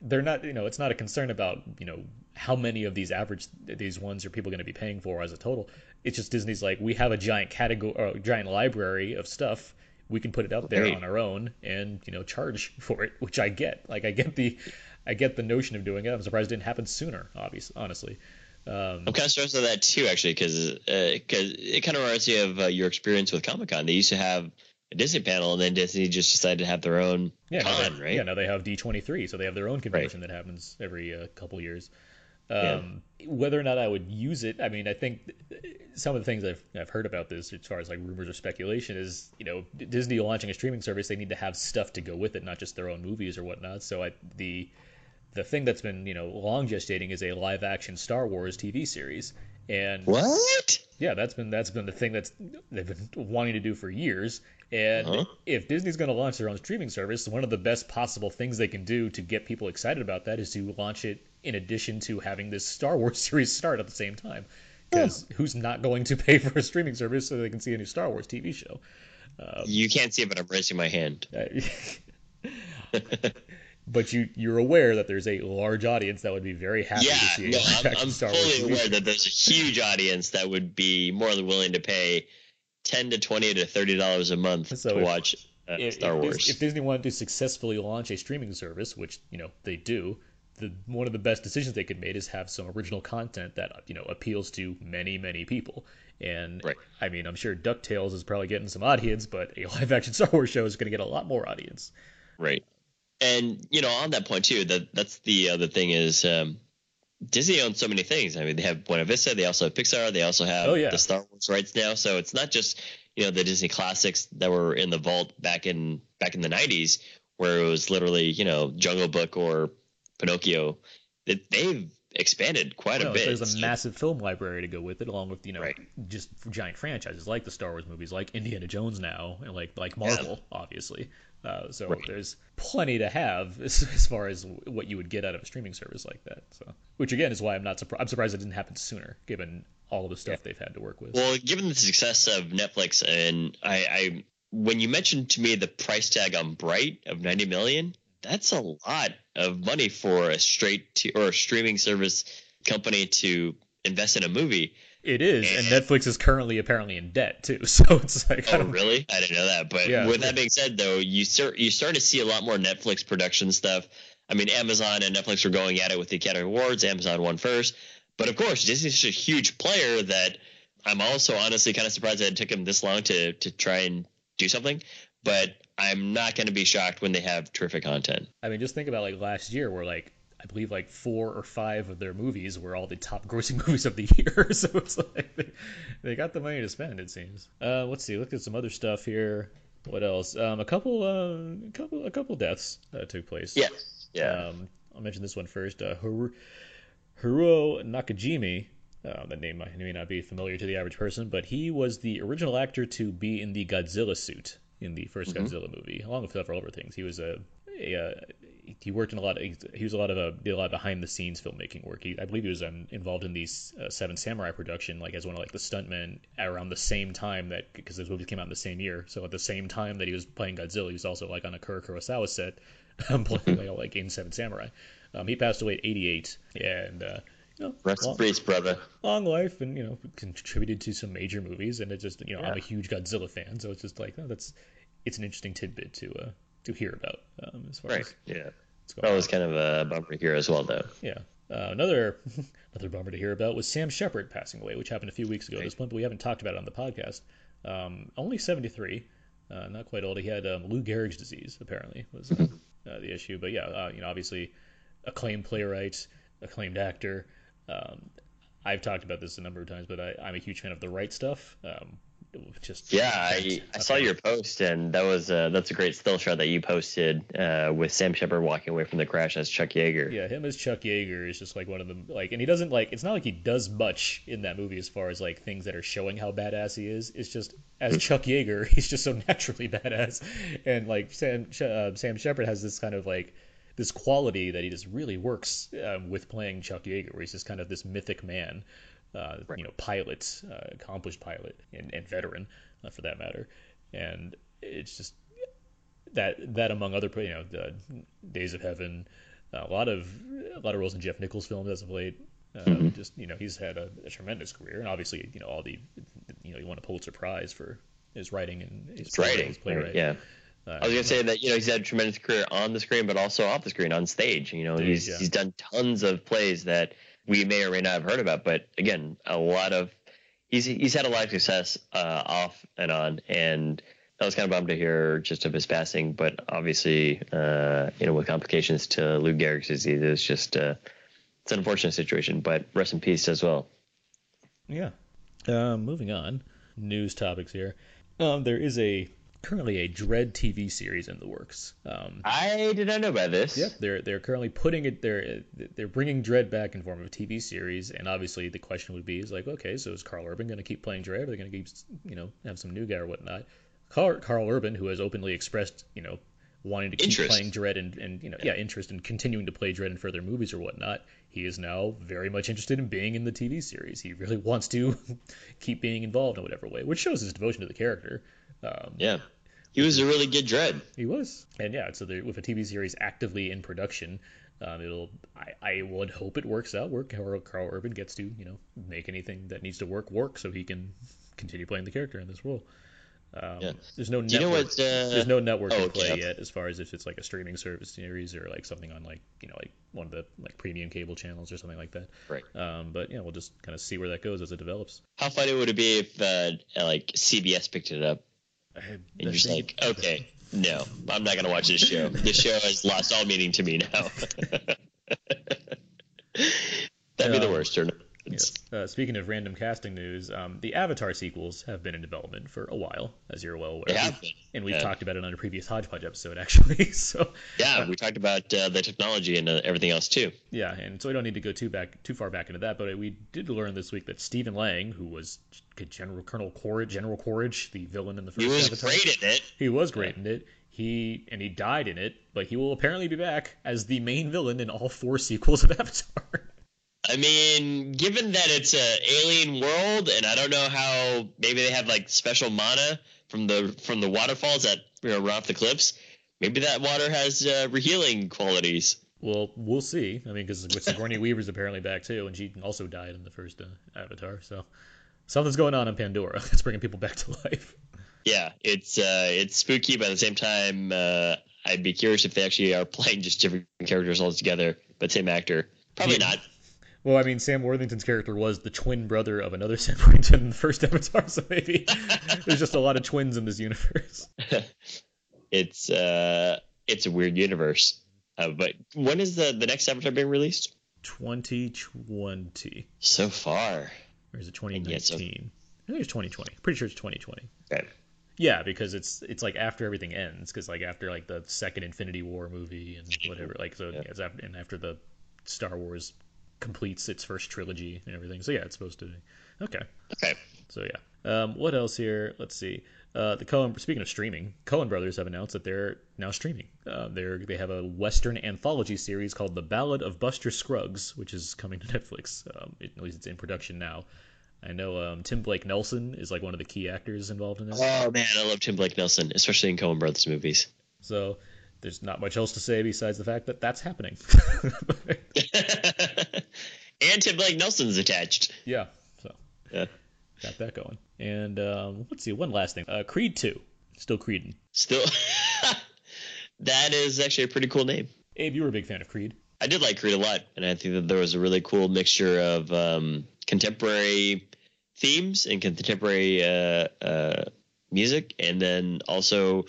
they're not, you know, it's not a concern about you know how many of these average these ones are people going to be paying for as a total. It's just Disney's like we have a giant category, or a giant library of stuff we can put it out there on our own and you know charge *laughs* for it which i get like i get the I get the notion of doing it. I'm surprised it didn't happen sooner. Obviously, honestly. Um, I'm kind of stressed of that too, actually, because because uh, it kind of reminds me of uh, your experience with Comic Con. They used to have a Disney panel, and then Disney just decided to have their own yeah, con, they, right? Yeah, now they have D23, so they have their own convention right. that happens every uh, couple years. Um, yeah. Whether or not I would use it, I mean, I think some of the things I've, I've heard about this, as far as like rumors or speculation, is you know Disney launching a streaming service, they need to have stuff to go with it, not just their own movies or whatnot. So I, the the thing that's been you know long gestating is a live action Star Wars TV series. And what? Yeah, that's been that's been the thing that's they've been wanting to do for years. And uh-huh. if Disney's going to launch their own streaming service, one of the best possible things they can do to get people excited about that is to launch it in addition to having this Star Wars *laughs* series start at the same time. Because who's not going to *laughs* pay for a streaming service so they can see a new Star Wars TV show? Um, you can't see it, but I'm raising my hand. *laughs* but you you're aware that there's a large audience that would be very happy yeah, to see no, I'm, I'm fully Wars aware that there's a huge audience that would be more than willing to pay ten to twenty to thirty dollars a month so to if, watch uh, if, Star if, Wars. If Disney wanted to successfully launch a streaming service, which you know they do, the one of the best decisions they could make is have some original content that you know appeals to many many people. And right. I mean, I'm sure DuckTales is probably getting some audience, but a live action *laughs* Star Wars show is going to get a lot more audience. Right and you know, on that point too, that that's the other thing is um, Disney owns so many things. I mean, they have Buena Vista, they also have Pixar, they also have oh, yeah. the Star Wars rights now. So it's not just you know the Disney classics that were in the vault back in back in the '90s, where it was literally you know Jungle Book or Pinocchio. It, they've expanded quite a bit. There's a massive film library to go with it, along with you know right. just giant franchises like the Star Wars movies, like Indiana Jones now, and like like Marvel, yeah. obviously. Uh, so right. there's plenty to have *laughs* as, as, far as what you would get out of a streaming service like that. So, which again is why I'm not surprised. I'm surprised it didn't happen sooner, given all the stuff yeah. they've had to work with. Well, given the success of Netflix, and I, I, when you mentioned to me the price tag on Bright of 90 million, that's a lot of money for a straight to, or a streaming service company to invest in a movie. It is, and, and, Netflix is currently apparently in debt too. *laughs* So it's like, oh, really? I didn't know that. But yeah, with that being said, though, you start you start to see a lot more Netflix production stuff. I mean, Amazon and Netflix were going at it with the Academy Awards. Amazon won first, but of course, Disney's such a huge player that I'm also honestly kind of surprised that it took them this long to to try and do something. But I'm not going to be shocked when they have terrific content. I mean, just think about like last year, where like I believe like four or five of their movies were all the top grossing *laughs* movies of the year. *laughs* so it's like they, they, got the money to spend, it seems. Uh, let's see, look at some other stuff here. What else? Um, a couple, uh, a couple, a couple deaths that took place. Yeah, yeah. Um, I'll mention this one first. Uh, Har- Haruo Nakajima, uh, that name may not be familiar to the average person, but he was the original actor to be in the Godzilla suit in the 1st mm-hmm. Godzilla movie, along with several other things. He was a, a, a he worked in a lot of he was a lot of a did a lot of behind the scenes filmmaking work. He, I believe he was um, involved in these uh, Seven Samurai production, like as one of like the stuntmen around the same time that because those movies came out in the same year. So at the same time that he was playing Godzilla, he was also like on a Kuro Kurosawa set, *laughs* um, playing *laughs* like, like in Seven Samurai. Um, he passed away at 88, and uh, you know, rest in peace, brother. Long life, and you know, contributed to some major movies, and it just you know, yeah. I'm a huge Godzilla fan, so it's just like oh, that's it's an interesting tidbit to uh, to hear about um, as far right. as yeah. That was kind of a bummer here as well, though. Yeah. Uh, another *laughs* another bummer to hear about was Sam Shepard passing away, which happened a few weeks ago at this point, but we haven't talked about it on the podcast. Um, only 73, uh, not quite old. He had um, Lou Gehrig's disease, apparently, was uh, *laughs* uh, the issue. But yeah, uh, you know, obviously, acclaimed playwright, acclaimed actor. Um, I've talked about this a number of times, but I, am a huge fan of the right stuff. Just yeah I, I saw your post and that was uh, that's a great still shot that you posted uh, with sam shepard walking away from the crash as chuck yeager. Yeah him as chuck yeager is just like one of them like and he doesn't like it's not like he does much in that movie as far as like things that are showing how badass he is. It's just as hmm. chuck yeager *laughs* he's just so naturally badass. And like sam uh, sam shepard has this kind of like this quality that he just really works um, with playing chuck yeager where he's just kind of this mythic man uh, right. you know, pilot, uh, accomplished pilot, and, and veteran, uh, for that matter. And it's just that that among other, you know, the Days of Heaven, a lot of a lot of roles in Jeff Nichols films as of late. Uh, mm-hmm. Just you know, he's had a, a, tremendous career, and obviously, you know, all the, you know, he won a Pulitzer Prize for his writing and his, writing, his playwright. Yeah. Uh, I was gonna say that you know he's had a tremendous career on the screen, but also off the screen, on stage. You know, he's yeah. he's done tons of plays that we may or may not have heard about. But again, a lot of he's he's had a lot of success uh, off and on, and I was kind of bummed to hear just of his passing. But obviously, uh, you know, with complications to Lou Gehrig's disease, it's just uh, it's an unfortunate situation. But rest in peace as well. Yeah. Uh, moving on, news topics here. Um, there is a currently a Dredd TV series in the works. Um, I did not know about this. Yep, they're they're currently putting it. They're they're bringing Dredd back in form of a TV series, and obviously the question would be is like, okay, so is Karl Urban going to keep playing Dredd? Are they going to keep you know have some new guy or whatnot? Carl, Karl Urban, who has openly expressed you know wanting to keep interest. playing Dredd and, and you know yeah. yeah interest in continuing to play Dredd in further movies or whatnot. He is now very much interested in being in the TV series. He really *laughs* wants to *laughs* keep being involved in whatever way, which shows his devotion to the character. Um, yeah. He was a really good Dredd. He was, and yeah. So with a TV series actively in production, um, it'll. I, I would hope it works out. Where Karl, Karl Urban gets to you know make anything that needs to work work, so he can continue playing the character in this role. Um, yeah. There's no network. You know what, uh... There's no network oh, play okay. yet, as far as if it's like a streaming service series or like something on like you know like one of the like premium cable channels or something like that. Right. Um, but yeah, we'll just kind of see where that goes as it develops. How funny would it be if uh, like CBS picked it up? And you're just like, okay, *laughs* no, I'm not gonna watch this show. This show has lost all meaning to me now. *laughs* That'd be the worst turn. Yes. Uh, speaking of random casting news, um, the Avatar sequels have been in development for a while, as you're well aware. Been. And we've yeah. talked about it on a previous Hodgepodge episode, *laughs* actually. so yeah, uh, we talked about uh, the technology and uh, everything else too. Yeah, and so we don't need to go too back too far back into that, but we did learn this week that Stephen Lang, who was General Colonel Quaritch, General Quaritch, the villain in the first, he was Avatar, great in it. He was great in it. He and he died in it, but he will apparently be back as the main villain in all four sequels of *laughs* Avatar. I mean, given that it's a alien world, and I don't know how maybe they have like special mana from the from the waterfalls that you know, run off the cliffs. Maybe that water has uh, rehealing qualities. Well, we'll see. I mean, because Sigourney *laughs* Weaver's apparently back too, and she also died in the first uh, Avatar. So something's going on in Pandora. *laughs* It's bringing people back to life. Yeah, it's uh, it's spooky, but at the same time, uh, I'd be curious if they actually are playing just different characters altogether, but same actor. Probably yeah. not. Well, I mean, Sam Worthington's character was the twin brother of another *laughs* Sam Worthington in the first Avatar, so maybe *laughs* there's just a lot of twins in this universe. *laughs* it's uh, it's a weird universe. Uh, but when is the the next Avatar being released? 2020. So far. Or is it 2019? So... I think it's 2020. Pretty sure it's 2020. Okay. Yeah, because it's it's like after everything ends, because like after like the second Infinity War movie and whatever, like so yeah. it's after and after the Star Wars completes its first trilogy and everything. So yeah, it's supposed to be okay. Okay. So yeah, um, what else here? Let's see. Uh, the Coen. Speaking of streaming, Coen Brothers have announced that they're now streaming. Uh, they're they have a Western anthology series called The Ballad of Buster Scruggs, which is coming to *laughs* Netflix. Um, it, at least it's in production now. I know um, Tim Blake Nelson is like one of the key actors involved in this. Oh man, I love Tim Blake Nelson, especially in Coen Brothers movies. So there's not much else to say besides the fact that that's happening. *laughs* *laughs* and Tim Blake Nelson's attached. Yeah. So Yeah. got that going. And um, let's see, one last thing. Uh, Creed 2. Still Creeding. Still, *laughs* that is actually a pretty cool name. Abe, you were a big fan of Creed. I did like Creed a lot, and I think that there was a really cool mixture of um, contemporary themes and contemporary uh, uh, music, and then also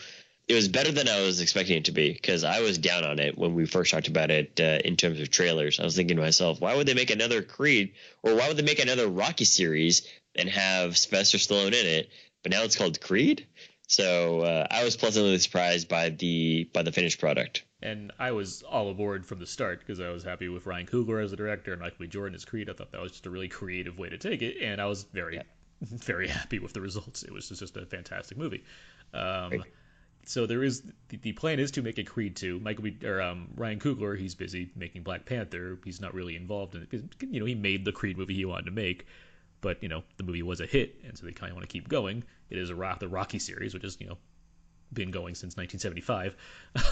it was better than I was expecting it to be because I was down on it when we first talked about it uh, in terms of trailers. I was thinking to myself, why would they make another Creed or why would they make another Rocky series and have Sylvester Stallone in it? But now it's called Creed. So uh, I was pleasantly surprised by the by the finished product. And I was all aboard from the start because I was happy with Ryan Coogler as the director and Michael B. Jordan as Creed. I thought that was just a really creative way to take it, and I was very, Yeah. *laughs* very happy with the results. It was just, a fantastic movie. Um, Right. So there is the, the plan is to make a Creed 2. Michael B. or um, Ryan Coogler, he's busy making Black Panther. He's not really involved in it. You know, he made the Creed movie he wanted to make, but you know the movie was a hit, and so they kind of want to keep going. It is a rock, the Rocky series, which is you know been going since 1975.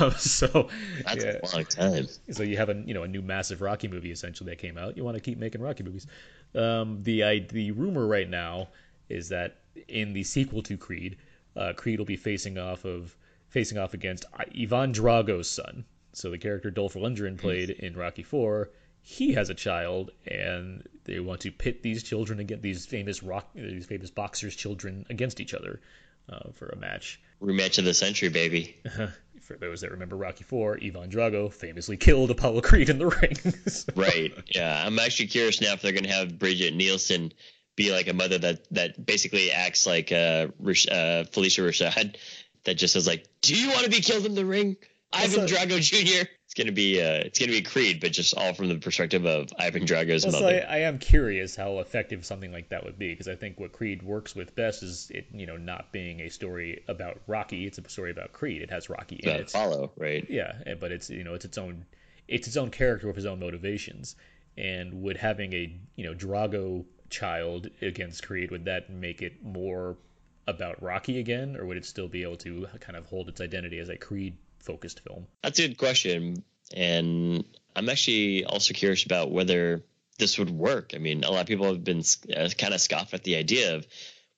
Um, *laughs* so That's yeah. a long time. So you have a you know a new massive Rocky movie essentially that came out. You want to keep making Rocky movies. Um, the I, the rumor right now is that in the sequel to Creed, uh, Creed will be facing off of facing off against Ivan Drago's son. So the character Dolph Lundgren played in Rocky Four. He has a child, and they want to pit these children against these famous rock these famous boxers' children against each other uh, for a match. Rematch of the century, baby. For those that remember Rocky Four, Ivan Drago famously *laughs* killed Apollo Creed in the *laughs* ring. So- Right. Yeah. I'm actually curious now if they're going to have Brigitte Nielsen be like a mother that that basically acts like uh, Rish- uh Phylicia Rashad that just says like, "Do you want to be killed in the ring, Ivan Drago Jr.?" It's gonna be uh, it's gonna be Creed, but just all from the perspective of Ivan Drago's mother. I, I am curious how effective something like that would be because I think what Creed works with best is it, you know, not being a story about Rocky. It's a story about Creed. It has Rocky in it. Apollo, right? Yeah, eh, but it's you know it's its own it's its own character with his own motivations. And would having a you know Drago child against Creed would that make it more about Rocky again, or would it still be able to kind of hold its identity as a Creed focused film? That's a good question, and I'm actually also curious about whether this would work. I mean, a lot of people have been uh, kind of scoffed at the idea of,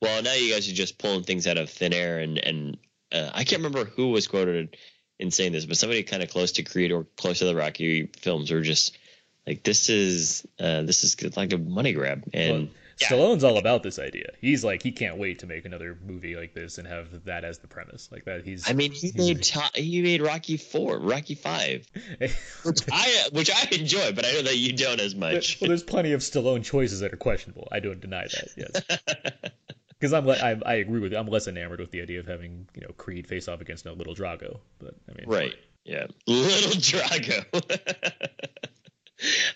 well, now you guys are just pulling things out of thin air, and and uh, I can't remember who was quoted in saying this, but somebody kind of close to Creed or close to the Rocky films were just like, this is uh, this is like a money grab, and Well, Stallone's all about this idea. He's like he can't wait to make another movie like this and have that as the premise. Like that he's I mean, he he's- made to- he made Rocky four, Rocky five, *laughs* which I which I enjoy, but I know that you don't as much. well, there's plenty of Stallone choices that are questionable. I don't deny that. Yes. *laughs* Because I'm, le- I, I agree with you. I'm less enamored with the idea of having you know Creed face off against a little Drago, but I mean, Right. Yeah. Little Drago. *laughs*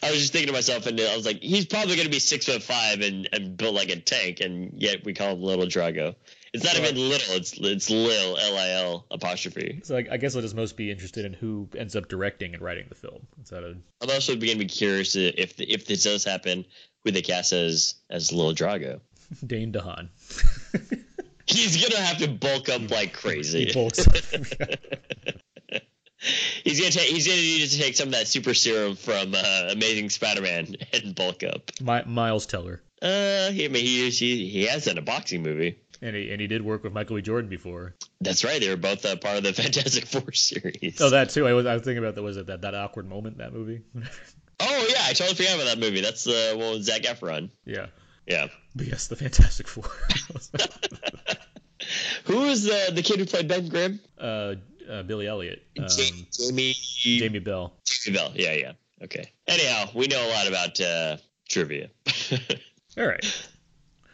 I was just thinking to myself, and I was like, he's probably going to be six foot five and, and built like a tank, and yet we call him Little Drago. It's not Right. even little; it's it's Lil L I L apostrophe. So I, I guess I'll just most be interested in who ends up directing and writing the film. A I'm also beginning to be curious if if this does happen, who they cast as as Little Drago. *laughs* Dane DeHaan? *laughs* He's gonna have to bulk up like crazy. He bulks *laughs* up. *laughs* he's gonna take. He's gonna need to take some of that super serum from uh, Amazing Spider-Man *laughs* and bulk up. My, Miles Teller. Uh, he, I mean, he, he he has done a boxing movie. And he, and he did work with Michael. Jordan before. That's right. They were both uh, part of the *laughs* Fantastic Four series. Oh, that too. I was I was thinking about that. Was it that, that awkward moment that movie? Oh, yeah, I totally forgot about that movie. That's the one with Zac Efron. yeah. Yeah. But yes, the Fantastic Four. Who was the the kid who played Ben Grimm? uh, uh, Billy Elliot. Um, Jamie Jamie Bell. Jamie Bell. Yeah, yeah. Okay. Anyhow, we know a lot about uh, trivia. *laughs* All right.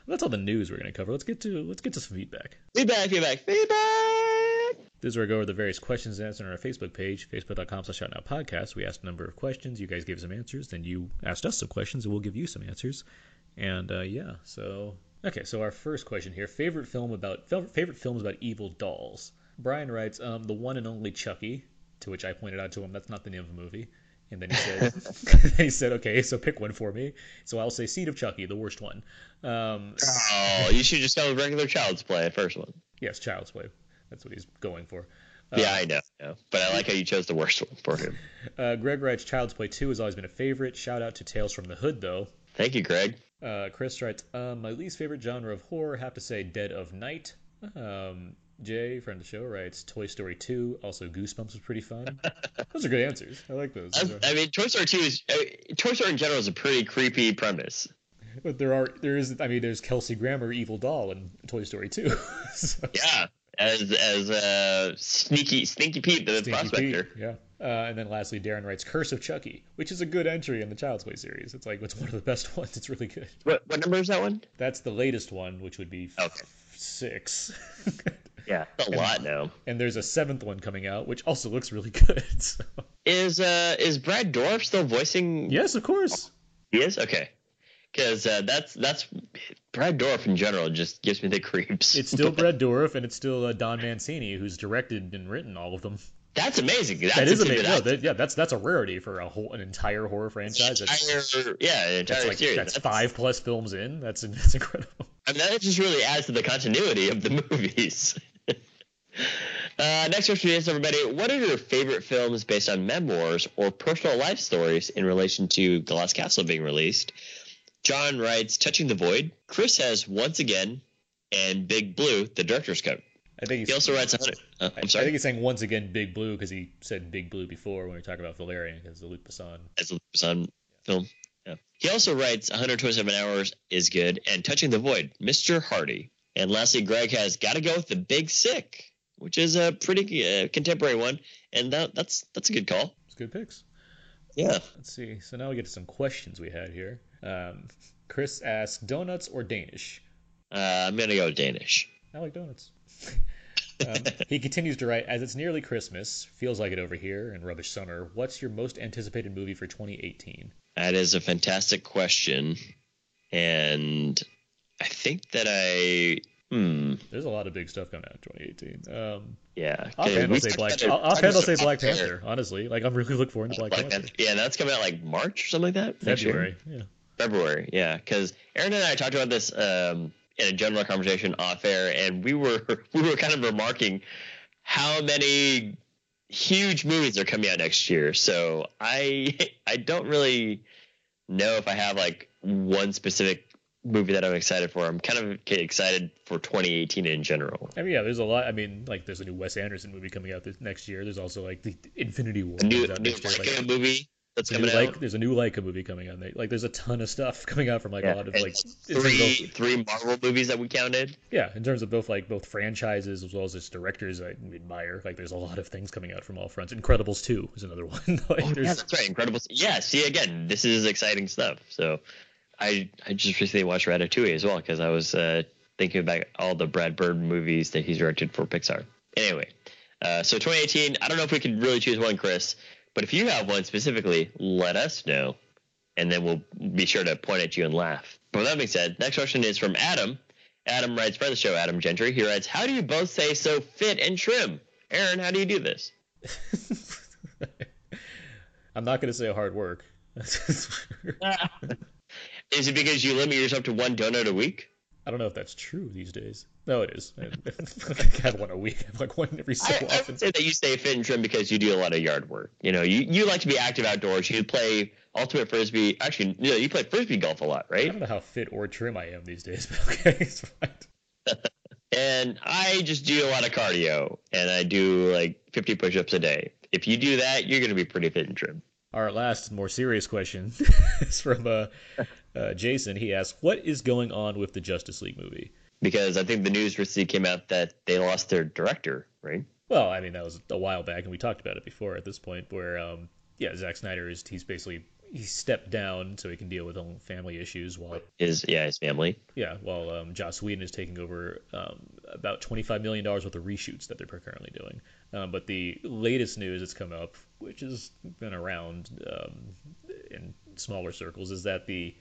That's all the news we're gonna cover. Let's get to let's get to some feedback. feedback, feedback, feedback. This is where I go over the various questions and answers on our Facebook page, facebook.com slash podcast. We asked a number of questions. You guys gave some answers. Then you asked us some questions, and we'll give you some answers. And uh, yeah, so okay. So our first question here: favorite film about favorite films about evil dolls. Brian writes, um, the one and only Chucky. To which I pointed out to him, that's not the name of the movie. And then he said, *laughs* *laughs* he said, okay, so pick one for me. So I'll say Seed of Chucky, the worst one. Um, oh, you should just go regular Child's Play, first one. Yes, Child's Play. That's what he's going for. Yeah, uh, I know, know, But I like how you chose the worst one for him. *laughs* Uh, Greg writes, Child's Play 2 has always been a favorite. Shout out to Tales from the Hood, though. Thank you, Greg. Uh, Chris writes, um, my least favorite genre of horror, have to say Dead of Night. Um, Jay, friend of the show, writes Toy Story 2. Also, Goosebumps was pretty fun. *laughs* those are good answers. I like those. those I, mean, Toy Story 2 is uh, Toy Story in general is a pretty creepy premise. *laughs* But there are there is I mean there's Kelsey Grammer evil doll in Toy Story 2. *laughs* so. Yeah, as as uh, sneaky sneaky Pete the sneaky prospector. Pete, yeah. Uh, and then lastly, Darren writes Curse of Chucky, which is a good entry in the Child's Play series. It's like it's one of the best ones. It's really good. What, what number is that one? That's the latest one, which would be okay. six. Yeah, a and, lot now. And there's a seventh one coming out, which also looks really *laughs* good. So. Is uh is Brad Dourif still voicing? Yes, of course. He is okay because uh, that's that's Brad Dourif in general just gives me the *laughs* creeps. It's still Brad Dourif, and it's still uh, Don Mancini who's directed and written all of them. That's amazing. That's that is amazing. No, that, yeah, that's that's a rarity for a whole an entire horror franchise. Entire, yeah, an entire that's like, series. That's, that's, five plus films in. That's *laughs* that's incredible. I mean, that just really adds to the continuity of the movies. Uh, next question is everybody. What are your favorite films based on memoirs or personal life stories in relation to Glass Castle being released? John writes, touching the void. Chris has once again, and Big Blue, the director's cut. I think he also writes. Uh, I'm sorry. I think he's saying once again Big Blue because he said Big Blue before when we were talking about Valerian because the Luc Besson. As the Luc Besson film. Yeah. He also writes 127 hours is good and touching the void, Mr. Hardy. And lastly, Greg has got to go with the Big Sick, which is a pretty uh, contemporary one, and that, that's that's a good call. It's good picks. Yeah. Let's see. So now we get to some questions we had here. Um, Chris asks, donuts or Danish? Uh, I'm gonna go Danish. I like donuts. *laughs* um, he continues to write, as it's nearly Christmas, feels like it over here, and rubbish summer. What's your most anticipated movie for 2018? That is a fantastic question, and I think that I Hmm. There's a lot of big stuff coming out in 2018. Um, yeah. Offhand, I'll say Black. Offhand, I'll say Black Panther. Honestly, like I'm really looking forward to Black, Black Panther. Panther. Yeah, that's coming out like March or something like that. February. Yeah. February. Yeah, because Aaron and I talked about this um, in a general conversation off air, and we were *laughs* we were kind of remarking how many huge movies are coming out next year. So I *laughs* I don't really know if I have like one specific movie that I'm excited for. I'm kind of excited for 2018 in general. I mean, yeah, there's a lot. I mean, like there's a new Wes Anderson movie coming out this next year. There's also like the Infinity War. A new, new year, like, movie that's coming out. there's a new Laika movie coming out. Like there's a ton of stuff *laughs* coming out from like yeah, a lot of like three both, three Marvel movies that we counted. Yeah, in terms of both like both franchises as well as just directors I admire. Like there's a lot of things coming out from all fronts. Incredibles 2 is another *laughs* one. like, oh, yeah, that's right. Incredibles. Yeah, see again, this is exciting stuff. So I I just recently watched Ratatouille as well because I was uh, thinking about all the Brad Bird movies that he's directed for Pixar. Anyway, uh, so 2018. I don't know if we can really choose one, Chris, but if you have one specifically, let us know, and then we'll be sure to point at you and laugh. But with that being said, next question is from Adam. Adam writes, for the show, Adam Gentry. He writes, "How do you both say so fit and trim?" Aaron, how do you do this? *laughs* I'm not going to say hard work. *laughs* *laughs* Is it because you limit yourself to one donut a week? I don't know if that's true these days. No, it is. *laughs* I have one a week. I have like one every so I, often. I would say that you stay fit and trim because you do a lot of yard work. You know, you, you like to be active outdoors. You play ultimate frisbee. Actually, you, know, you play frisbee golf a lot, right? I don't know how fit or trim I am these days, *laughs* but okay, it's fine. *laughs* and I just do a lot of cardio, and I do like 50 push-ups a day. If you do that, you're going to be pretty fit and trim. Our last, more serious question *laughs* is from uh, uh, Jason. He asks, "What is going on with the Justice League movie?" Because I think the news recently came out that they lost their director, right? Well, I mean that was a while back, and we talked about it before at this point. Where, um, yeah, Zack Snyder is he's basically he stepped down so he can deal with family issues while his yeah his family yeah while um, Joss Whedon is taking over um, about $25 million worth of reshoots that they're currently doing. Um, but the latest news that's come up, which has been around um, in smaller circles, is that the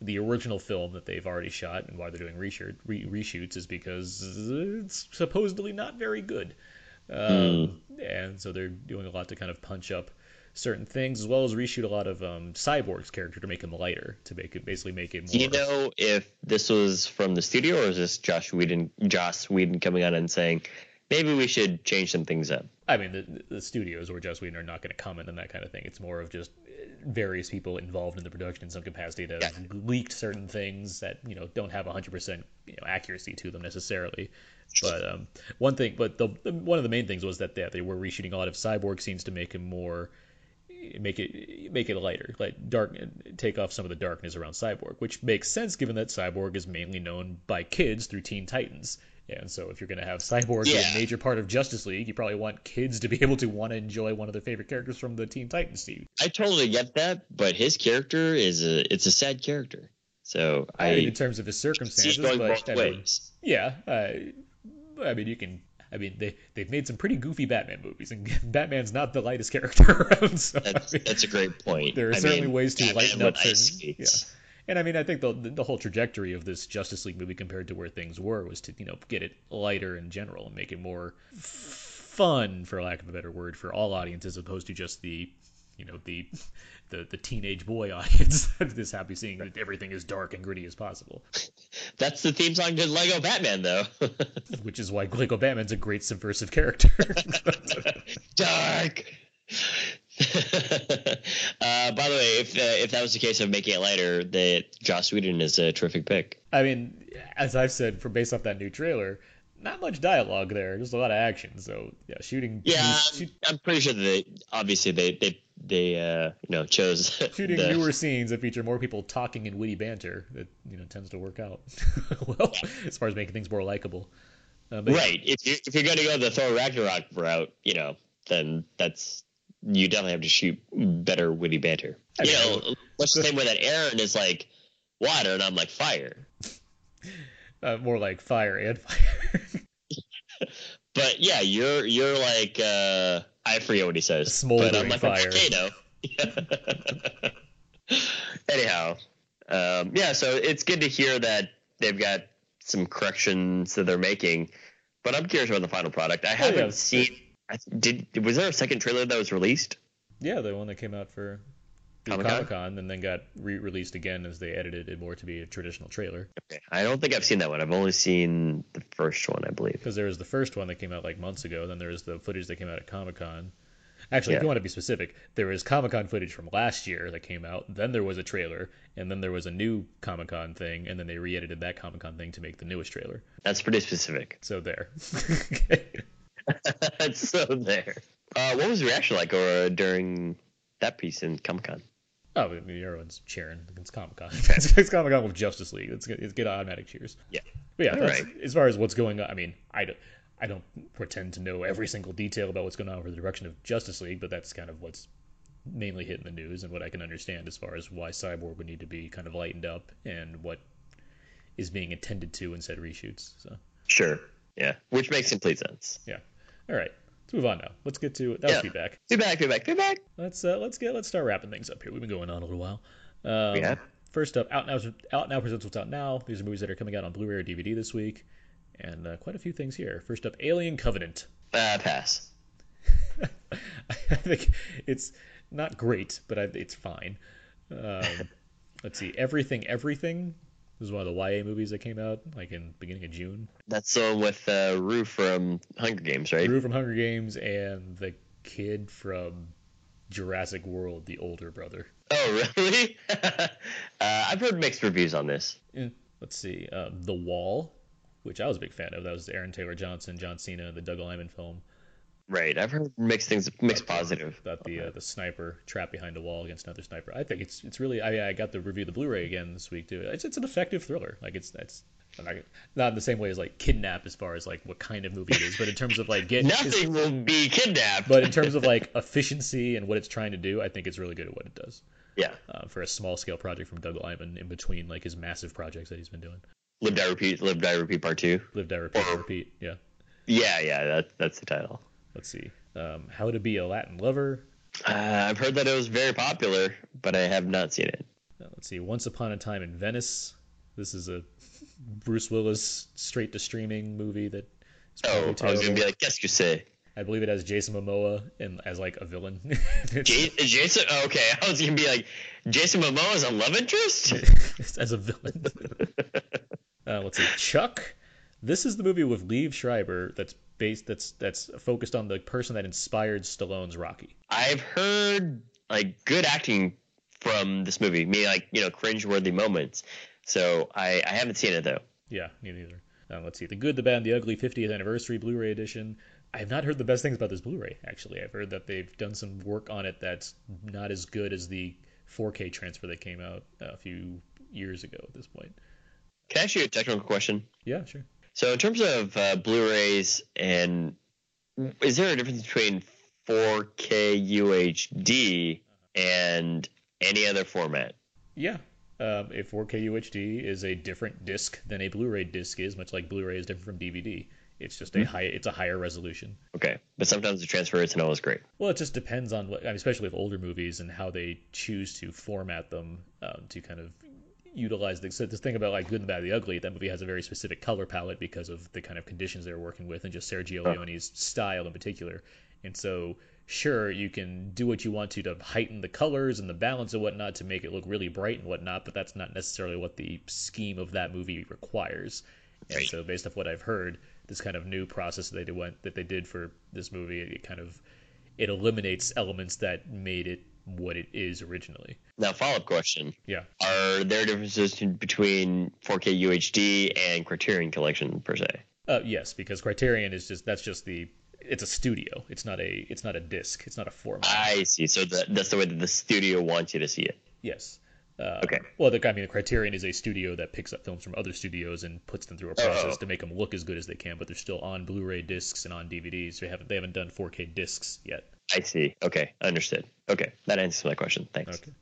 the original film that they've already shot and why they're doing reshoot, re- reshoots is because it's supposedly not very good. Um, mm. And so they're doing a lot to kind of punch up certain things, as well as reshoot a lot of um, Cyborg's character to make him lighter, to make it basically make it more. Do you know if this was from the studio or is this Josh Whedon, Joss Whedon coming on and saying, maybe we should change some things up? I mean, the, the studios or Joss Whedon are not going to comment on that kind of thing. It's more of just various people involved in the production in some capacity that have leaked certain things that you know don't have 100% you know, accuracy to them necessarily. But um, one thing, but the, the, one of the main things was that they, they were reshooting a lot of cyborg scenes to make him more make it make it lighter, like dark, take off some of the darkness around Cyborg, which makes sense given that Cyborg is mainly known by kids through Teen Titans. And so, if you're going to have Cyborg yeah. a major part of Justice League, you probably want kids to be able to want to enjoy one of their favorite characters from the Teen Titans team. I totally get that, but his character is a it's a sad character. So I, I mean, in terms of his circumstances, but I mean, yeah, uh, I mean, you can I mean, they they've made some pretty goofy Batman movies, and *laughs* Batman's not the lightest character *laughs* around. So, that's, I mean, that's a great point. There are I certainly mean, ways to Batman lighten up certain. Yeah. And I mean, I think the the whole trajectory of this Justice League movie compared to where things were was to you know get it lighter in general and make it more fun, for lack of a better word, for all audiences, as opposed to just the you know the the, the teenage boy *laughs* audience that is happy seeing that everything is dark and gritty as possible. That's the theme song to Lego Batman, though. *laughs* Which is why Lego Batman's a great subversive character. *laughs* dark. *laughs* uh, by the way, if uh, if that was the case of making it lighter, that Joss Whedon is a terrific pick. I mean, as I've said, for based off that new trailer, not much dialogue there, just a lot of action. So yeah, shooting. Yeah, shoot, I'm pretty sure that they obviously they they they uh, you know chose *laughs* shooting the... newer scenes that feature more people talking and witty banter. That you know tends to work out *laughs* well yeah. as far as making things more likable. Uh, right. If you if you're going to go the Thor Ragnarok route, you know, then that's you definitely have to shoot better witty banter. I you know, much the same way that Aaron is like water and I'm like fire. *laughs* Uh, more like fire and fire. *laughs* but yeah, you're you're like uh, I forget what he says. Smoldering but I'm like fire. a. *laughs* Anyhow, um, yeah. So it's good to hear that they've got some corrections that they're making. But I'm curious about the final product. I oh, haven't yeah. seen. Did was there a second trailer that was released? Yeah, the one that came out for Comic Con, and then got re-released again as they edited it more to be a traditional trailer. Okay, I don't think I've seen that one. I've only seen the first one, I believe. Because there was the first one that came out like months ago. Then there was the footage that came out at Comic Con. Actually, yeah. if you want to be specific, there was Comic Con footage from last year that came out. Then there was a trailer, and then there was a new Comic Con thing, and then they re-edited that Comic Con thing to make the newest trailer. That's pretty specific. So there. *laughs* *laughs* That's *laughs* so there. Uh, what was the reaction like or, uh, during that piece in Comic Con? Oh, I mean, everyone's cheering. *laughs* It's Comic Con. it's, Comic Con with Justice League. It's, it's get automatic cheers. Yeah. But yeah, right. as far as what's going on, I mean, I don't, I don't pretend to know every single detail about what's going on with the direction of Justice League, but that's kind of what's mainly hitting the news and what I can understand as far as why Cyborg would need to be kind of lightened up and what is being intended to in said reshoots. So. Sure. Yeah. Which makes complete sense. Yeah. All right. Let's move on now. Let's get to that was feedback. Feedback, feedback, feedback. Let's uh, let's get let's start wrapping things up here. We've been going on a little while. Um, yeah. First up, out now out now presents what's out now. These are movies that are coming out on Blu-ray or DVD this week, and uh, quite a few things here. First up, Alien Covenant. Uh, pass. *laughs* I think it's not great, but I, it's fine. Um, *laughs* let's see, Everything Everything this is one of the YA movies that came out like in beginning of June. That's the one with uh, Rue from Hunger Games, right? Rue from Hunger Games and the kid from Jurassic World, the older brother. Oh, *laughs* really? uh, I've heard mixed reviews on this. Yeah. Let's see. Um, the Wall, which I was a big fan of. That was Aaron Taylor Johnson, John Cena, the Doug Liman film. Right, I've heard mixed things, mixed positive. About the uh, the sniper trapped behind a wall against another sniper. I think it's it's really. I I got the review the Blu-ray again this week too. It's it's an effective thriller. Like it's it's not, not in the same way as like Kidnap as far as like what kind of movie it is, but in terms of like get *laughs* nothing will be kidnapped. but in terms of like efficiency and what it's trying to do, I think it's really good at what it does. Yeah. Uh, for a small scale project from Doug Liman in between like his massive projects that he's been doing. Live Die Repeat, Live Die Repeat Part Two. Live Die Repeat, or, Repeat. Yeah. Yeah, yeah, that, that's the title. Let's see. Um, How to Be a Latin Lover. Uh, I've heard that it was very popular, but I have not seen it. Uh, let's see. Once Upon a Time in Venice. This is a Bruce Willis straight to streaming movie that. oh, I was gonna be like, guess you say. I believe it has Jason Momoa and as like a villain. J- *laughs* Jason, okay, I was gonna be like, Jason Momoa as a love interest *laughs* as a villain. *laughs* uh, let's see, Chuck. This is the movie with Liev Schreiber that's based that's that's focused on the person that inspired Stallone's Rocky. I've heard like good acting from this movie, me like you know cringe-worthy moments. So I, I haven't seen it though. Yeah, me neither. Uh, let's see, The Good, the Bad, and the Ugly 50th Anniversary Blu-ray Edition. I have not heard the best things about this Blu-ray. Actually, I've heard that they've done some work on it that's not as good as the 4K transfer that came out a few years ago. At this point. Can I ask you a technical question? Yeah, sure. So in terms of uh, Blu-rays and is there a difference between 4K UHD and any other format? Yeah. Um, a 4K UHD is a different disc than a Blu-ray disc is, much like Blu-ray is different from DVD. It's just a mm-hmm. high. It's a higher resolution. Okay, but sometimes the transfer isn't always great. Well, it just depends on what, I mean, especially with older movies and how they choose to format them um, to kind of utilize the so this thing about like Good and Bad and the Ugly. That movie has a very specific color palette because of the kind of conditions they're working with and just Sergio Leone's style in particular. And so, sure, you can do what you want to to heighten the colors and the balance and whatnot to make it look really bright and whatnot, but that's not necessarily what the scheme of that movie requires. And so, based off what I've heard, this kind of new process that they went that they did for this movie, it kind of it eliminates elements that made it what it is originally. Now, follow up question. Yeah. Are there differences between 4K UHD and Criterion Collection per se? Uh, yes, because Criterion is just that's just the it's a studio. It's not a it's not a disc. It's not a format. I see. So the, that's the way that the studio wants you to see it. Yes. Uh, okay. Well, the, I mean, the Criterion is a studio that picks up films from other studios and puts them through a process oh. to make them look as good as they can, but they're still on Blu-ray discs and on DVDs. They haven't they haven't done 4K discs yet. I see. Okay, understood. Okay, that answers my question. Thanks. Okay.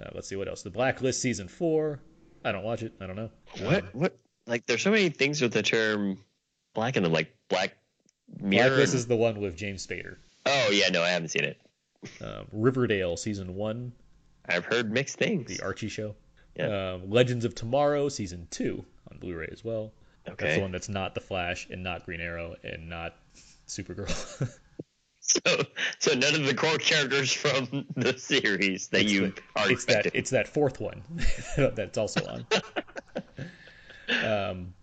Uh, let's see what else. The Blacklist season four. I don't watch it. I don't know. What? Um, what? Like, there's so many things with the term black in them, like Black Mirror. Blacklist and... is the one with James Spader. Oh yeah, no, I haven't seen it. Um, Riverdale season one. I've heard mixed things. The Archie show. Yeah. Um, Legends of Tomorrow season two on Blu-ray as well. Okay. That's the one that's not The Flash and not Green Arrow and not Supergirl. *laughs* so, so none of the core characters from the series that it's you the, are it's expecting. That, it's that fourth one *laughs* that's also on. um,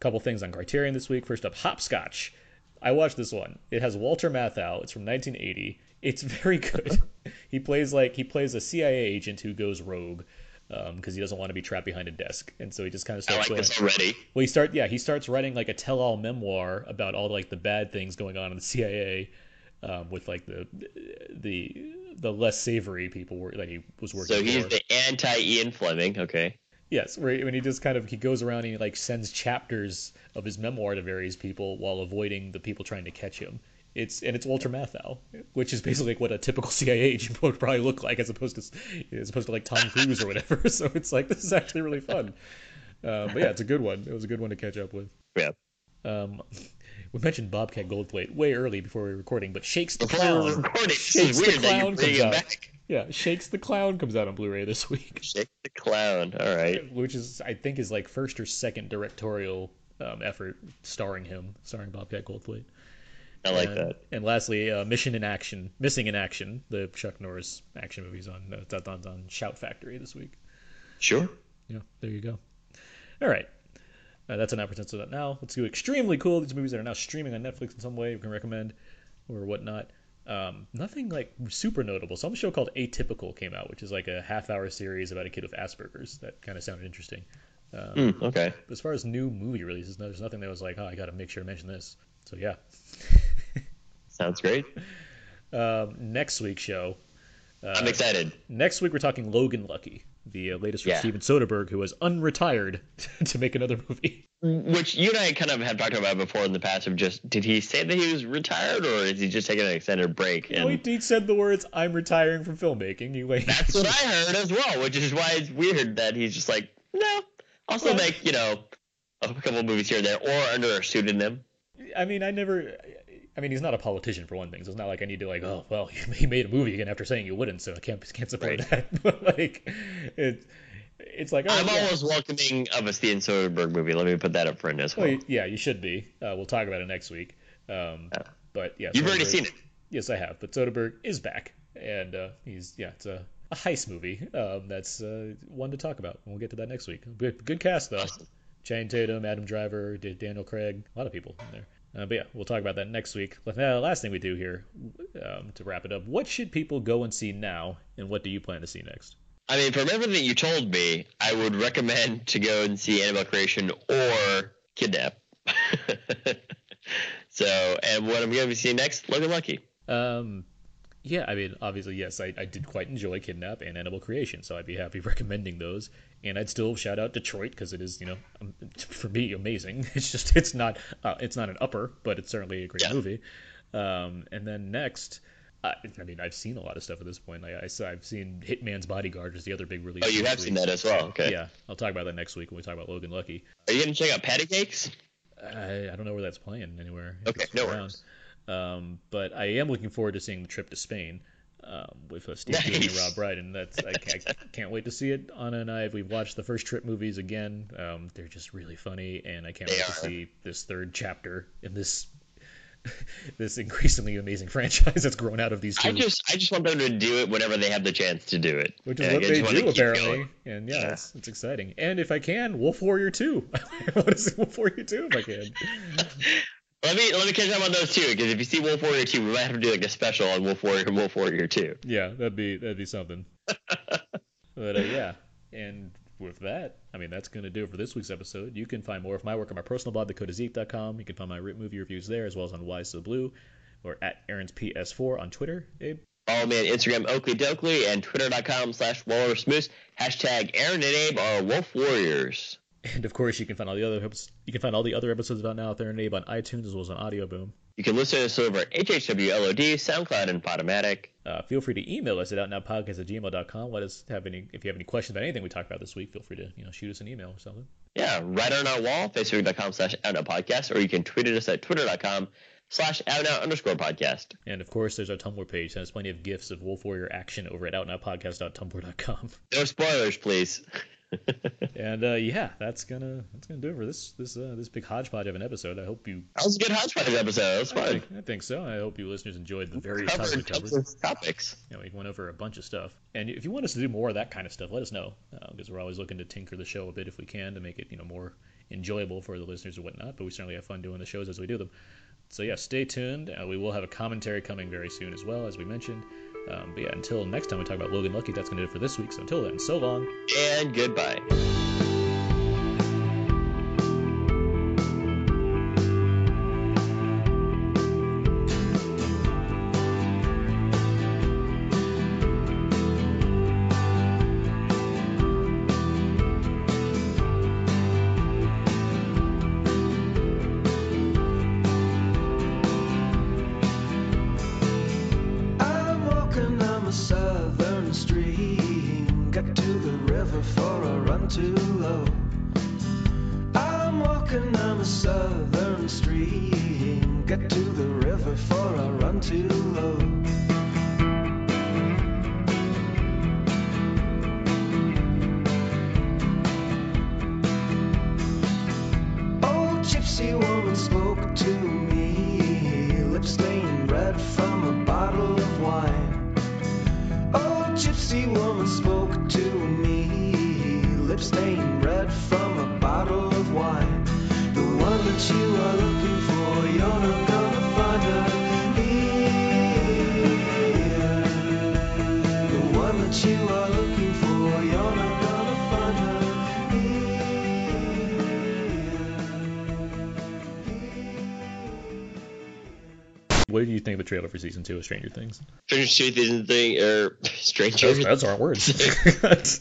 couple things on Criterion this week. First up, Hopscotch. I watched this one. It has Walter Matthau. It's from 1980. It's very good. *laughs* he plays like he plays a CIA agent who goes rogue because um, he doesn't want to be trapped behind a desk, and so he just kind of starts. I like going, this already. Well, he start yeah he starts writing like a tell-all memoir about all like the bad things going on in the CIA, um, with like the the the less savory people were, that he was working. So he's for. the anti Ian Fleming. Okay. Yes, where when he just kind of he goes around and he like sends chapters of his memoir to various people while avoiding the people trying to catch him. It's and it's Walter Matthau, which is basically like what a typical *laughs* CIA agent would probably look like, as opposed to as opposed to like Tom *laughs* Cruise or whatever. *laughs* so it's like this is actually really fun. Uh, but yeah, it's a good one. It was a good one to catch up with. Yeah. Um, we mentioned Bobcat Goldthwait way early before we were recording, but Shakes the before Clown. Recording. Shakes the Clown comes out. Back. Yeah, Shakes the Clown comes out on Blu-ray this week. *laughs* Shake the Clown. All right. Which is, I think, is like first or second directorial um, effort starring him, starring Bobcat Goldthwait. I like and, that. And lastly, uh, Mission in Action, Missing in Action, the Chuck Norris action movies on uh, on, on Shout Factory this week. Sure. Yeah, there you go. All right. Uh, that's an opportunity that now. Let's do extremely cool. These movies that are now streaming on Netflix in some way we can recommend or whatnot. Um, nothing like super notable. Some show called Atypical came out, which is like a half-hour series about a kid with Asperger's. That kind of sounded interesting. Um, mm, okay. As far as new movie releases, there's nothing that was like, oh, I got to make sure to mention this. So yeah. *laughs* Sounds great. Um, next week's show. Uh, I'm excited. Next week we're talking Logan Lucky, the uh, latest from yeah. Steven Soderbergh, who has unretired *laughs* to make another movie. Which you and I kind of have talked about before in the past. Of just did he say that he was retired, or is he just taking an extended break? And... No, he, he said the words, "I'm retiring from filmmaking." You wait. That's what *laughs* I heard as well, which is why it's weird that he's just like, no, I'll still well, make you know a couple movies here and there, or under a pseudonym. I mean, I never. I mean, he's not a politician for one thing, so it's not like I need to like, oh, well, *laughs* he made a movie again after saying you wouldn't, so I can't can't support Right. that. *laughs* but like, it, it's like, oh, I'm yeah. always welcoming of a Steven Soderbergh movie. Let me put that up front as well. Well, yeah, you should be. Uh, we'll talk about it next week. Um, Yeah. but yeah, You've already seen it. Yes, I have. But Soderbergh is back, and uh, he's yeah, it's a, a heist movie. Um, that's uh, one to talk about. We'll get to that next week. Good, good cast though. Awesome. Channing Tatum, Adam Driver, Daniel Craig, a lot of people in there. Uh, but yeah, we'll talk about that next week. Uh, last thing we do here, um, to wrap it up, what should people go and see now, and what do you plan to see next? I mean, from everything you told me, I would recommend to go and see Annabelle Creation or Kidnap. *laughs* so, and what I'm going to be seeing next, Logan Lucky. Um, yeah, I mean, obviously, yes, I, I did quite enjoy Kidnap and Annabelle Creation, so I'd be happy *laughs* recommending those. And I'd still shout out Detroit because it is, you know, um, for me, amazing. *laughs* It's just, it's not, uh, it's not an upper, but it's certainly a great Yeah. movie. Um, and then next, I, I mean, I've seen a lot of stuff at this point. I, I I've seen Hitman's Bodyguard, is the other big release. Oh, you have seen that as well. Okay. Yeah, I'll talk about that next week when we talk about Logan Lucky. Are you going to check out Patti Cake$? I, I don't know where that's playing anywhere. Okay, no around. worries. Um, but I am looking forward to seeing the trip to Spain um, with uh, Steve Coogan and Nice. Rob Brydon. That's I can't, I *laughs* can't wait to see it. Anna and I we've watched the first trip movies again. Um, they're just really funny, and I can't They wait to see this third chapter in this *laughs* this increasingly amazing *laughs* franchise that's grown out of these two. I just, I just want them to do it whenever they have the chance to do it. which is And what they do apparently, and yeah, Yeah. It's, it's exciting. And if I can, Wolf Warrior Two. what is Wolf Warrior Two? If I can. Let me let me catch up on those two because if you see Wolf Warrior two, we might have to do like a special on Wolf Warrior and Wolf Warrior two. Yeah, that'd be that'd be something. *laughs* but uh, yeah, and with that, I mean that's gonna do it for this week's episode. You can find more of my work on my personal blog, thecodeiszeek.com. You can find my movie reviews there, as well as on Why So Blue, or at Aaron's PS4 on Twitter. Abe. Follow me on Instagram Oakley Dokley and Twitter.com slash Walrusmoose. Hashtag Aaron and Abe are Wolf Warriors. And of course, you can find all the other episodes, you can find all the other episodes about Now There and Abe on iTunes as well as on Audio Boom. You can listen to us over at HHWLOD, SoundCloud, and Podomatic. Uh, feel free to email us at outnowpodcast at gmail.com. Let us have any if you have any questions about anything we talked about this week. Feel free to you know shoot us an email or something. Yeah, right on our wall, facebook.com slash outnow podcast, or you can tweet at us at twitter.com slash outnow underscore podcast. And of course, there's our Tumblr page. There's plenty of gifs of Wolf Warrior action over at outnowpodcast.tumblr.com. No spoilers, please. *laughs* *laughs* And uh, yeah, that's gonna that's gonna do it for this this uh, this big hodgepodge of an episode. I hope you. That was a good Hodgepodge episode. That was I fun. think, I think so. I hope you listeners enjoyed the various topics we Covered covered. topics. You know, we went over a bunch of stuff. And if you want us to do more of that kind of stuff, let us know because we're always looking to tinker the show a bit if we can to make it you know more enjoyable for the listeners and whatnot. But we certainly have fun doing the shows as we do them. So yeah, stay tuned. Uh, we will have a commentary coming very soon as well, as we mentioned. Um, but yeah, until next time we talk about Logan Lucky, that's gonna do it for this week. So until then, so long. And goodbye. Two of Stranger Things? Stranger Things thing or *laughs* Stranger Those, those aren't words. *laughs* *laughs*